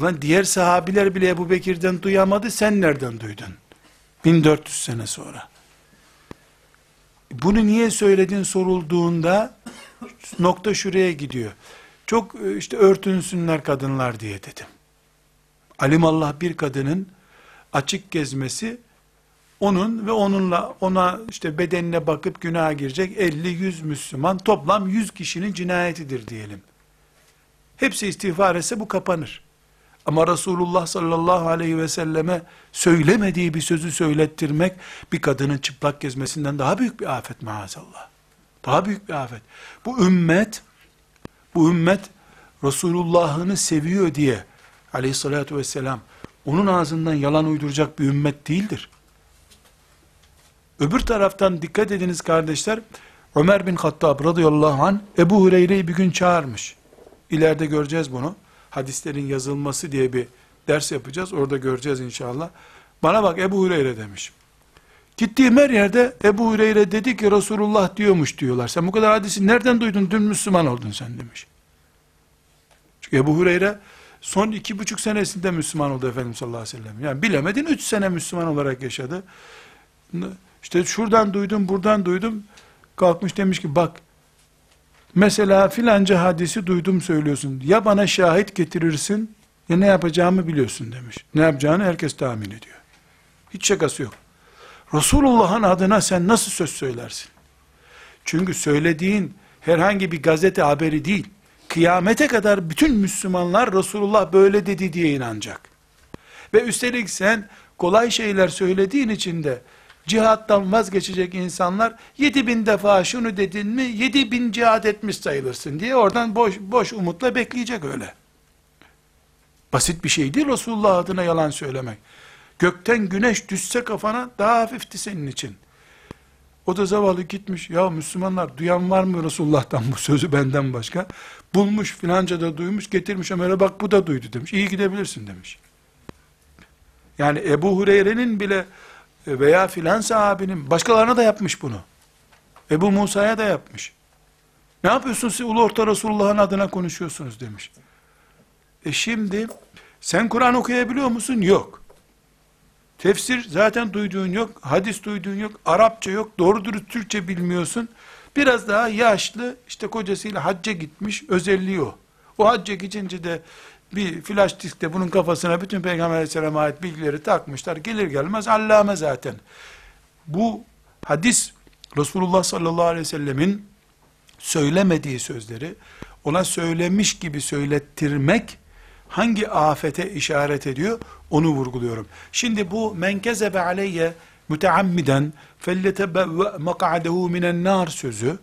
Ulan diğer sahabiler bile Ebu Bekir'den duyamadı, sen nereden duydun? 1400 sene sonra. Bunu niye söyledin sorulduğunda nokta şuraya gidiyor. Çok e, işte örtünsünler kadınlar diye dedim. Alimallah bir kadının açık gezmesi onun ve onunla ona işte bedenine bakıp günaha girecek 50-100 Müslüman toplam 100 kişinin cinayetidir diyelim. Hepsi istiğfar etse bu kapanır. Ama Resulullah sallallahu aleyhi ve selleme söylemediği bir sözü söylettirmek bir kadının çıplak gezmesinden daha büyük bir afet maazallah. Daha büyük bir afet. Bu ümmet bu ümmet Resulullah'ını seviyor diye aleyhissalatü vesselam onun ağzından yalan uyduracak bir ümmet değildir. Öbür taraftan dikkat ediniz kardeşler, Ömer bin Hattab radıyallahu an Ebu Hureyre'yi bir gün çağırmış. İleride göreceğiz bunu. Hadislerin yazılması diye bir ders yapacağız. Orada göreceğiz inşallah. Bana bak Ebu Hureyre demiş. Gittiğim her yerde Ebu Hureyre dedi ki Resulullah diyormuş diyorlar. Sen bu kadar hadisi nereden duydun? Dün Müslüman oldun sen demiş. Çünkü Ebu Hureyre son iki buçuk senesinde Müslüman oldu Efendimiz sallallahu aleyhi ve sellem. Yani bilemedin üç sene Müslüman olarak yaşadı. İşte şuradan duydum, buradan duydum. Kalkmış demiş ki bak, mesela filanca hadisi duydum söylüyorsun. Ya bana şahit getirirsin, ya ne yapacağımı biliyorsun demiş. Ne yapacağını herkes tahmin ediyor. Hiç şakası yok. Resulullah'ın adına sen nasıl söz söylersin? Çünkü söylediğin herhangi bir gazete haberi değil. Kıyamete kadar bütün Müslümanlar Resulullah böyle dedi diye inanacak. Ve üstelik sen kolay şeyler söylediğin için de cihattan vazgeçecek insanlar yedi bin defa şunu dedin mi yedi bin cihat etmiş sayılırsın diye oradan boş, boş umutla bekleyecek öyle. Basit bir şey değil Resulullah adına yalan söylemek. Gökten güneş düşse kafana daha hafifti senin için. O da zavallı gitmiş. Ya Müslümanlar duyan var mı Resulullah'tan bu sözü benden başka? Bulmuş filanca da duymuş getirmiş Ömer'e bak bu da duydu demiş. İyi gidebilirsin demiş. Yani Ebu Hureyre'nin bile veya filan sahabinin başkalarına da yapmış bunu. Ebu Musa'ya da yapmış. Ne yapıyorsunuz siz ulu orta Resulullah'ın adına konuşuyorsunuz demiş. E şimdi sen Kur'an okuyabiliyor musun? Yok. Tefsir zaten duyduğun yok, hadis duyduğun yok, Arapça yok, doğru dürüst Türkçe bilmiyorsun. Biraz daha yaşlı, işte kocasıyla hacca gitmiş, özelliği o. O hacca gidince de bir flash diskte bunun kafasına bütün Peygamber aleyhisselama ait bilgileri takmışlar. Gelir gelmez allame zaten. Bu hadis Resulullah sallallahu aleyhi ve sellemin söylemediği sözleri ona söylemiş gibi söylettirmek hangi afete işaret ediyor onu vurguluyorum. Şimdi bu men kezebe aleyye müteammiden felletebevve mak'adehu minen nar sözü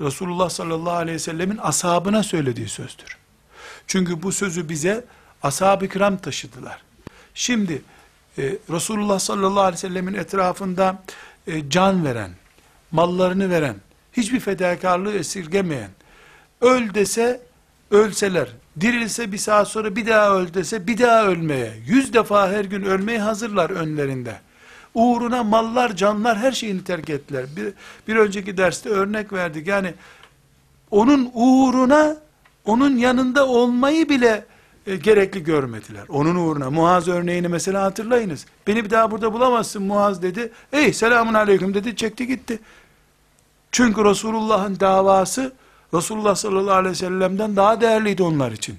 Resulullah sallallahu aleyhi ve sellemin ashabına söylediği sözdür. Çünkü bu sözü bize ashab-ı kiram taşıdılar. Şimdi e, Resulullah sallallahu aleyhi ve sellemin etrafında e, can veren, mallarını veren, hiçbir fedakarlığı esirgemeyen, öl dese ölseler, dirilse bir saat sonra bir daha öl dese bir daha ölmeye, yüz defa her gün ölmeye hazırlar önlerinde. Uğruna mallar, canlar her şeyini terk ettiler. Bir, bir önceki derste örnek verdik. Yani onun uğruna, onun yanında olmayı bile e, gerekli görmediler. Onun uğruna. Muaz örneğini mesela hatırlayınız. Beni bir daha burada bulamazsın Muaz dedi. Ey selamun aleyküm dedi çekti gitti. Çünkü Resulullah'ın davası Resulullah sallallahu aleyhi ve sellem'den daha değerliydi onlar için.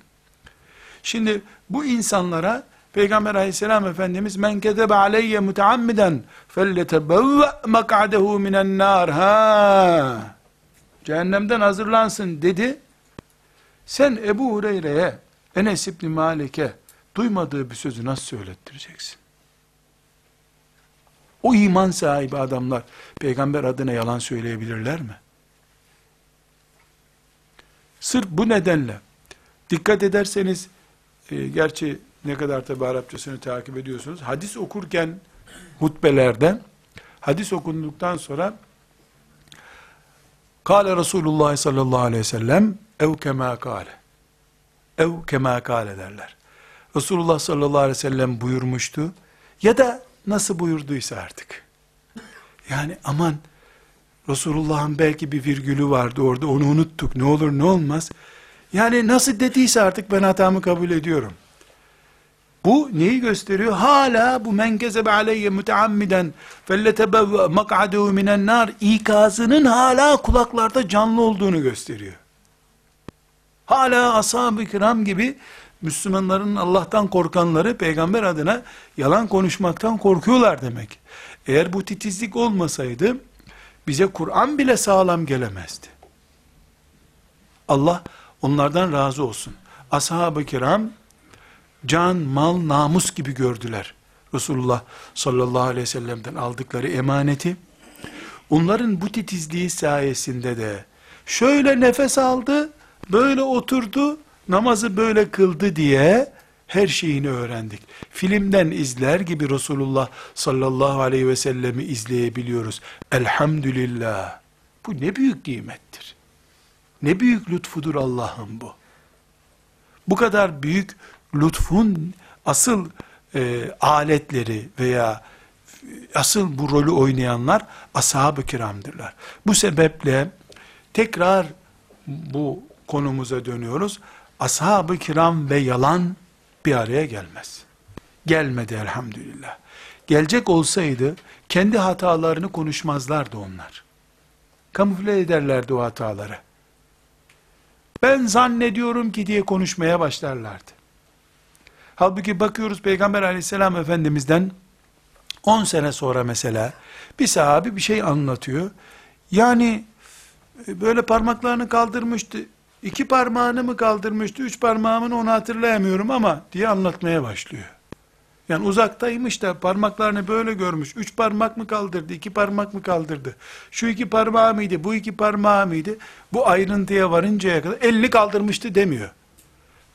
Şimdi bu insanlara Peygamber aleyhisselam Efendimiz men kezebe aleyye muteammiden felletebevve mak'adehu minen nar ha cehennemden hazırlansın dedi. Sen Ebu Hureyre'ye Enes İbni Malik'e duymadığı bir sözü nasıl söylettireceksin? O iman sahibi adamlar peygamber adına yalan söyleyebilirler mi? Sırf bu nedenle dikkat ederseniz e, gerçi ne kadar tabi Arapçasını takip ediyorsunuz. Hadis okurken hutbelerde hadis okunduktan sonra Kale Resulullah sallallahu aleyhi ve sellem ev kema kale ev kema kale derler. Resulullah sallallahu aleyhi ve sellem buyurmuştu ya da nasıl buyurduysa artık. Yani aman Resulullah'ın belki bir virgülü vardı orada onu unuttuk ne olur ne olmaz. Yani nasıl dediyse artık ben hatamı kabul ediyorum. Bu neyi gösteriyor? Hala bu men kezebe aleyye müteammiden felletebevve mak'adehu minen nar ikazının hala kulaklarda canlı olduğunu gösteriyor. Hala ashab-ı kiram gibi Müslümanların Allah'tan korkanları peygamber adına yalan konuşmaktan korkuyorlar demek. Eğer bu titizlik olmasaydı bize Kur'an bile sağlam gelemezdi. Allah onlardan razı olsun. Ashab-ı kiram can, mal, namus gibi gördüler. Resulullah sallallahu aleyhi ve sellem'den aldıkları emaneti. Onların bu titizliği sayesinde de şöyle nefes aldı, böyle oturdu, namazı böyle kıldı diye her şeyini öğrendik. Filmden izler gibi Resulullah sallallahu aleyhi ve sellemi izleyebiliyoruz. Elhamdülillah. Bu ne büyük nimettir. Ne büyük lütfudur Allah'ın bu. Bu kadar büyük lütfun asıl e, aletleri veya asıl bu rolü oynayanlar ashab-ı kiramdırlar. Bu sebeple tekrar bu konumuza dönüyoruz. Ashab-ı kiram ve yalan bir araya gelmez. Gelmedi elhamdülillah. Gelecek olsaydı kendi hatalarını konuşmazlardı onlar. Kamufle ederlerdi o hataları. Ben zannediyorum ki diye konuşmaya başlarlardı. Halbuki bakıyoruz Peygamber aleyhisselam efendimizden 10 sene sonra mesela bir sahabi bir şey anlatıyor. Yani böyle parmaklarını kaldırmıştı. İki parmağını mı kaldırmıştı, üç parmağımın onu hatırlayamıyorum ama diye anlatmaya başlıyor. Yani uzaktaymış da parmaklarını böyle görmüş. Üç parmak mı kaldırdı, iki parmak mı kaldırdı? Şu iki parmağı mıydı, bu iki parmağı mıydı? Bu ayrıntıya varıncaya kadar elini kaldırmıştı demiyor.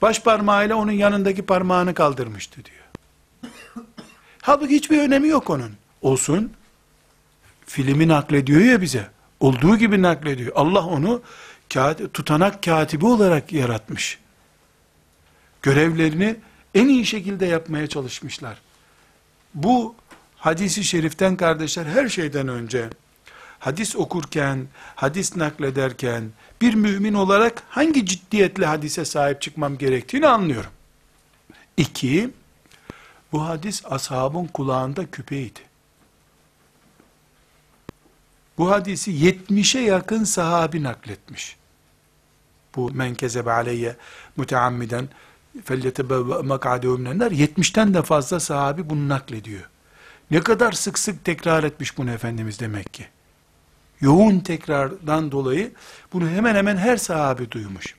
Baş parmağıyla onun yanındaki parmağını kaldırmıştı diyor. Halbuki hiçbir önemi yok onun. Olsun. Filmi naklediyor ya bize. Olduğu gibi naklediyor. Allah onu tutanak katibi olarak yaratmış. Görevlerini en iyi şekilde yapmaya çalışmışlar. bu hadisi şeriften kardeşler her şeyden önce hadis okurken, hadis naklederken bir mümin olarak hangi ciddiyetle hadise sahip çıkmam gerektiğini anlıyorum. İki, bu hadis ashabın kulağında küpeydi. Bu hadisi 70'e yakın sahabi nakletmiş. Bu men kezebe aleyye müteammiden felyetebevve mak'adehu minenler 70'ten de fazla sahabi bunu naklediyor. Ne kadar sık sık tekrar etmiş bunu Efendimiz demek ki. Yoğun tekrardan dolayı bunu hemen hemen her sahabi duymuş.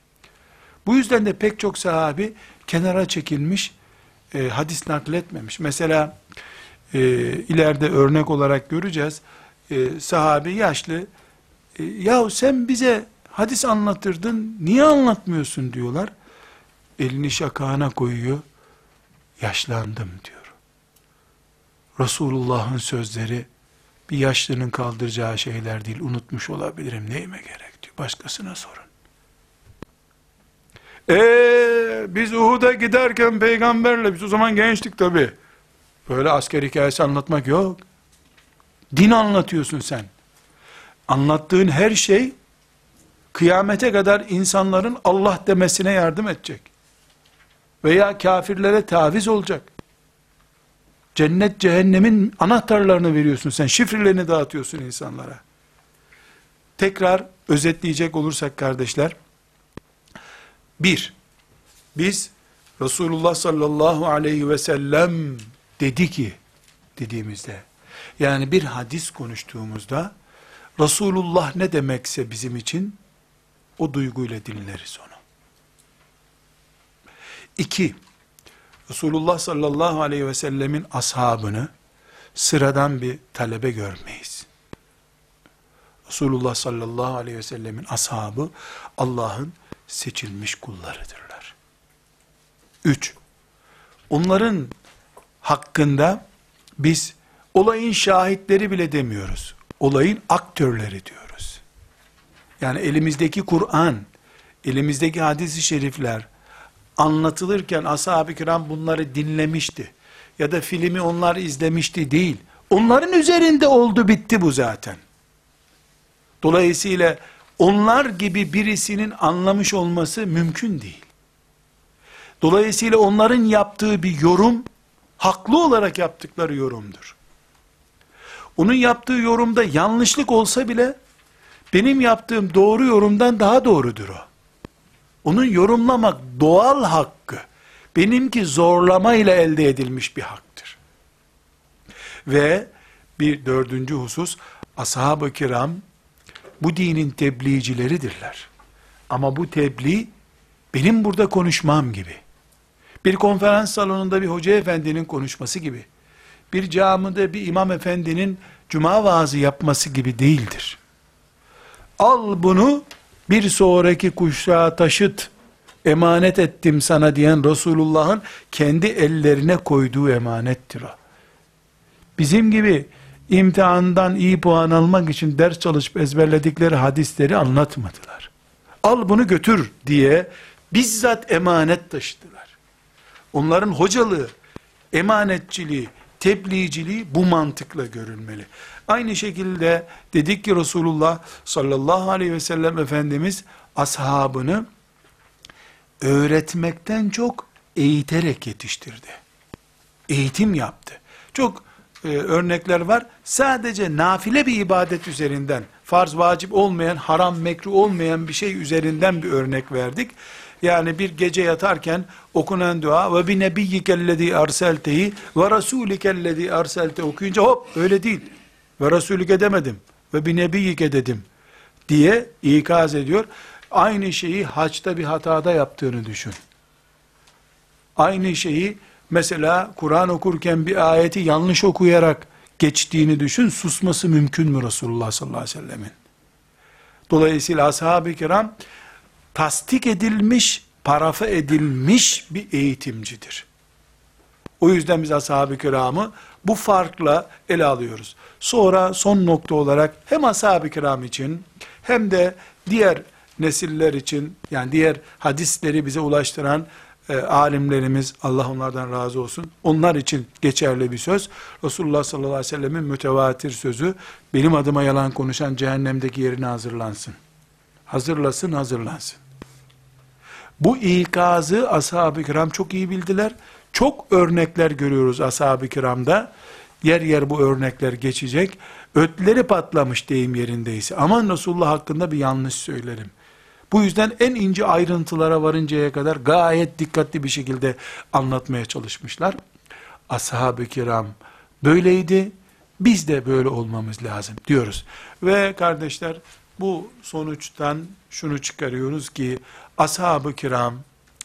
Bu yüzden de pek çok sahabi kenara çekilmiş, e, hadis nakletmemiş. Mesela e, ileride örnek olarak göreceğiz. E, sahabi yaşlı, e, yahu sen bize hadis anlatırdın, niye anlatmıyorsun diyorlar. Elini şakağına koyuyor, yaşlandım diyor. Resulullah'ın sözleri, bir yaşlının kaldıracağı şeyler değil, unutmuş olabilirim, neyime gerek diyor, başkasına sorun. Eee biz Uhud'a giderken peygamberle, biz o zaman gençtik tabi. Böyle asker hikayesi anlatmak yok. Din anlatıyorsun sen. Anlattığın her şey, kıyamete kadar insanların Allah demesine yardım edecek. Veya kafirlere taviz olacak. Cennet cehennemin anahtarlarını veriyorsun sen, şifrelerini dağıtıyorsun insanlara. Tekrar özetleyecek olursak kardeşler, bir, biz Resulullah sallallahu aleyhi ve sellem dedi ki, dediğimizde, yani bir hadis konuştuğumuzda, Resulullah ne demekse bizim için, o duyguyla dinleriz onu. İki, Resulullah sallallahu aleyhi ve sellemin ashabını sıradan bir talebe görmeyiz. Resulullah sallallahu aleyhi ve sellemin ashabı Allah'ın seçilmiş kullarıdırlar. Üç, onların hakkında biz olayın şahitleri bile demiyoruz. Olayın aktörleri diyoruz. Yani elimizdeki Kur'an, elimizdeki hadis-i şerifler, anlatılırken ashab-ı kiram bunları dinlemişti. Ya da filmi onlar izlemişti değil. Onların üzerinde oldu bitti bu zaten. Dolayısıyla onlar gibi birisinin anlamış olması mümkün değil. Dolayısıyla onların yaptığı bir yorum, haklı olarak yaptıkları yorumdur. Onun yaptığı yorumda yanlışlık olsa bile, benim yaptığım doğru yorumdan daha doğrudur o. Onun yorumlamak doğal hakkı. Benimki zorlama ile elde edilmiş bir haktır. Ve bir dördüncü husus, ashab-ı kiram bu dinin tebliğcileridirler. Ama bu tebliğ benim burada konuşmam gibi. Bir konferans salonunda bir hoca efendinin konuşması gibi. Bir camide bir imam efendinin cuma vaazı yapması gibi değildir. Al bunu bir sonraki kuşağa taşıt, emanet ettim sana diyen Resulullah'ın kendi ellerine koyduğu emanettir o. Bizim gibi imtihandan iyi puan almak için ders çalışıp ezberledikleri hadisleri anlatmadılar. Al bunu götür diye bizzat emanet taşıdılar. Onların hocalığı, emanetçiliği, tebliğciliği bu mantıkla görülmeli. Aynı şekilde dedik ki Resulullah sallallahu aleyhi ve sellem Efendimiz ashabını öğretmekten çok eğiterek yetiştirdi. Eğitim yaptı. Çok e, örnekler var. Sadece nafile bir ibadet üzerinden, farz vacip olmayan, haram mekruh olmayan bir şey üzerinden bir örnek verdik. Yani bir gece yatarken okunan dua ve bi nebiyyikellezi arseltehi ve rasulikellezi arselte okuyunca hop öyle değil. Ve rasulike demedim ve bi nebiyyike dedim diye ikaz ediyor. Aynı şeyi haçta bir hatada yaptığını düşün. Aynı şeyi mesela Kur'an okurken bir ayeti yanlış okuyarak geçtiğini düşün. Susması mümkün mü Resulullah sallallahu aleyhi ve sellemin? Dolayısıyla ashab-ı kiram tasdik edilmiş, parafa edilmiş bir eğitimcidir. O yüzden biz ashab-ı kiramı bu farkla ele alıyoruz. Sonra son nokta olarak hem ashab-ı kiram için hem de diğer nesiller için yani diğer hadisleri bize ulaştıran e, alimlerimiz, Allah onlardan razı olsun, onlar için geçerli bir söz. Resulullah sallallahu aleyhi ve sellemin mütevatir sözü, benim adıma yalan konuşan cehennemdeki yerine hazırlansın. Hazırlasın, hazırlansın. Bu ikazı ashab-ı kiram çok iyi bildiler. Çok örnekler görüyoruz ashab-ı kiramda. Yer yer bu örnekler geçecek. Ötleri patlamış deyim yerindeyse. Aman Resulullah hakkında bir yanlış söylerim. Bu yüzden en ince ayrıntılara varıncaya kadar gayet dikkatli bir şekilde anlatmaya çalışmışlar. Ashab-ı kiram böyleydi. Biz de böyle olmamız lazım diyoruz. Ve kardeşler bu sonuçtan şunu çıkarıyoruz ki ashab-ı kiram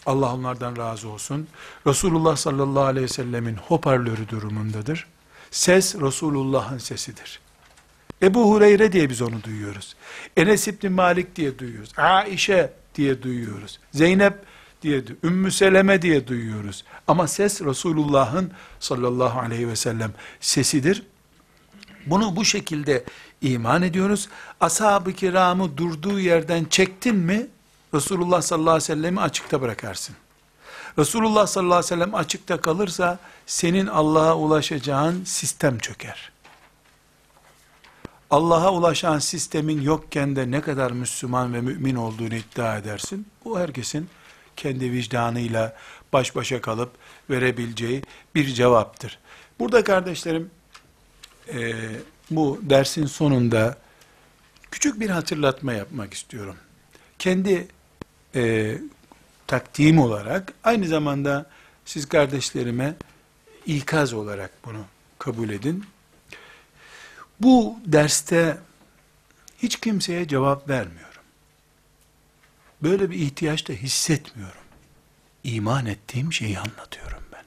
Allah onlardan razı olsun. Resulullah sallallahu aleyhi ve sellemin hoparlörü durumundadır. Ses Resulullah'ın sesidir. Ebu Hureyre diye biz onu duyuyoruz. Enes İbni Malik diye duyuyoruz. Aişe diye duyuyoruz. Zeynep diye, Ümmü Seleme diye duyuyoruz. Ama ses Resulullah'ın sallallahu aleyhi ve sellem sesidir. Bunu bu şekilde iman ediyoruz. Ashab-ı kiramı durduğu yerden çektin mi, Resulullah sallallahu aleyhi ve sellemi açıkta bırakarsın. Resulullah sallallahu aleyhi ve sellem açıkta kalırsa, senin Allah'a ulaşacağın sistem çöker. Allah'a ulaşan sistemin yokken de ne kadar Müslüman ve mümin olduğunu iddia edersin. Bu herkesin kendi vicdanıyla baş başa kalıp verebileceği bir cevaptır. Burada kardeşlerim, e, bu dersin sonunda küçük bir hatırlatma yapmak istiyorum. Kendi e, takdim olarak, aynı zamanda siz kardeşlerime ikaz olarak bunu kabul edin. Bu derste hiç kimseye cevap vermiyorum. Böyle bir ihtiyaç da hissetmiyorum. İman ettiğim şeyi anlatıyorum ben.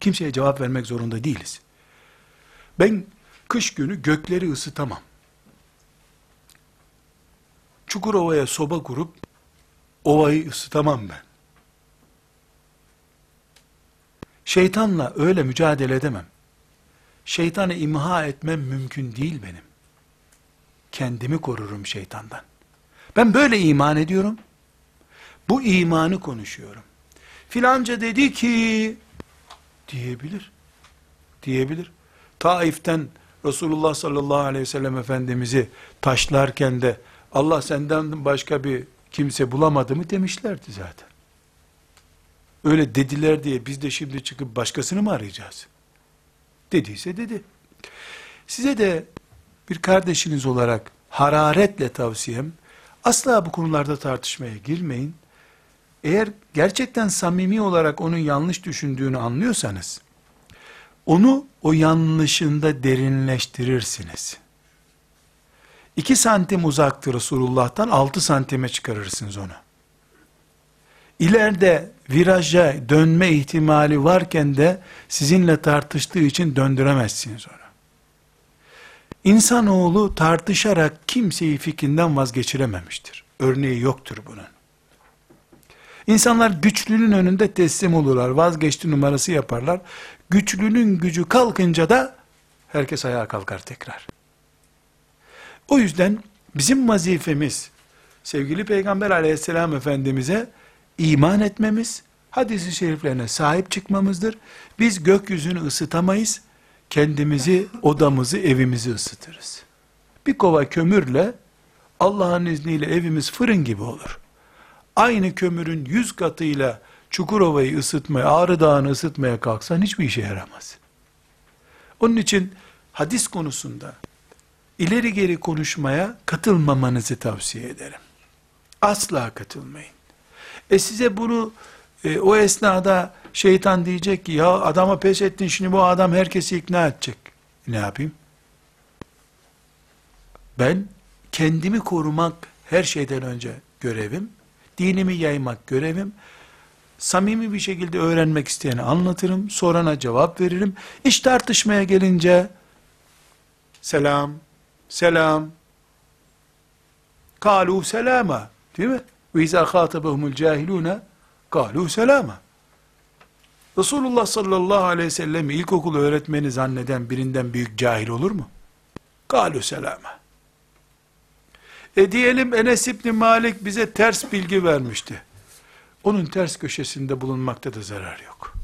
Kimseye cevap vermek zorunda değiliz. Ben kış günü gökleri ısıtamam. Çukurova'ya soba kurup ovayı ısıtamam ben. Şeytanla öyle mücadele edemem. Şeytanı imha etmem mümkün değil benim. Kendimi korurum şeytandan. Ben böyle iman ediyorum. Bu imanı konuşuyorum. Filanca dedi ki diyebilir. Diyebilir. Taif'ten Resulullah sallallahu aleyhi ve sellem Efendimiz'i taşlarken de Allah senden başka bir kimse bulamadı mı demişlerdi zaten. Öyle dediler diye biz de şimdi çıkıp başkasını mı arayacağız? Dediyse dedi. Size de bir kardeşiniz olarak hararetle tavsiyem, asla bu konularda tartışmaya girmeyin. Eğer gerçekten samimi olarak onun yanlış düşündüğünü anlıyorsanız, onu o yanlışında derinleştirirsiniz. 2 santim uzaktır Resulullah'tan 6 santime çıkarırsınız onu. İleride viraja dönme ihtimali varken de sizinle tartıştığı için döndüremezsiniz onu. İnsanoğlu tartışarak kimseyi fikrinden vazgeçirememiştir. Örneği yoktur bunun. İnsanlar güçlünün önünde teslim olurlar, vazgeçti numarası yaparlar. Güçlünün gücü kalkınca da herkes ayağa kalkar tekrar. O yüzden bizim vazifemiz sevgili Peygamber aleyhisselam efendimize iman etmemiz, hadisi şeriflerine sahip çıkmamızdır. Biz gökyüzünü ısıtamayız, kendimizi, odamızı, evimizi ısıtırız. Bir kova kömürle Allah'ın izniyle evimiz fırın gibi olur. Aynı kömürün yüz katıyla Çukurova'yı ısıtmaya, Ağrı Dağı'nı ısıtmaya kalksan hiçbir işe yaramaz. Onun için hadis konusunda ileri geri konuşmaya katılmamanızı tavsiye ederim. Asla katılmayın. E size bunu e, o esnada şeytan diyecek ki ya adama pes ettin şimdi bu adam herkesi ikna edecek. Ne yapayım? Ben kendimi korumak her şeyden önce görevim. Dinimi yaymak görevim. Samimi bir şekilde öğrenmek isteyeni anlatırım. Sorana cevap veririm. İş tartışmaya gelince selam, selam, kalu selama değil mi? Ve izâ khâtabahumul cahilûne kâlû selâma. Resulullah sallallahu aleyhi ve sellem ilkokul öğretmeni zanneden birinden büyük cahil olur mu? Kâlû selâma. E diyelim Enes İbni Malik bize ters bilgi vermişti. onun ters köşesinde bulunmakta da zarar yok.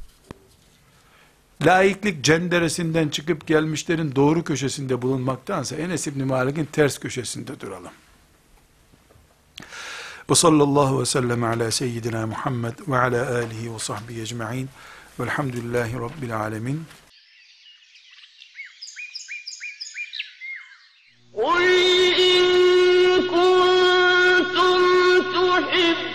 Laiklik cenderesinden çıkıp gelmişlerin doğru köşesinde bulunmaktansa Enes İbni Malik'in ters köşesinde duralım. وصلى الله وسلم على سيدنا محمد وعلى آله وصحبه أجمعين. والحمد لله رب العالمين. قل إن كنتم تحبون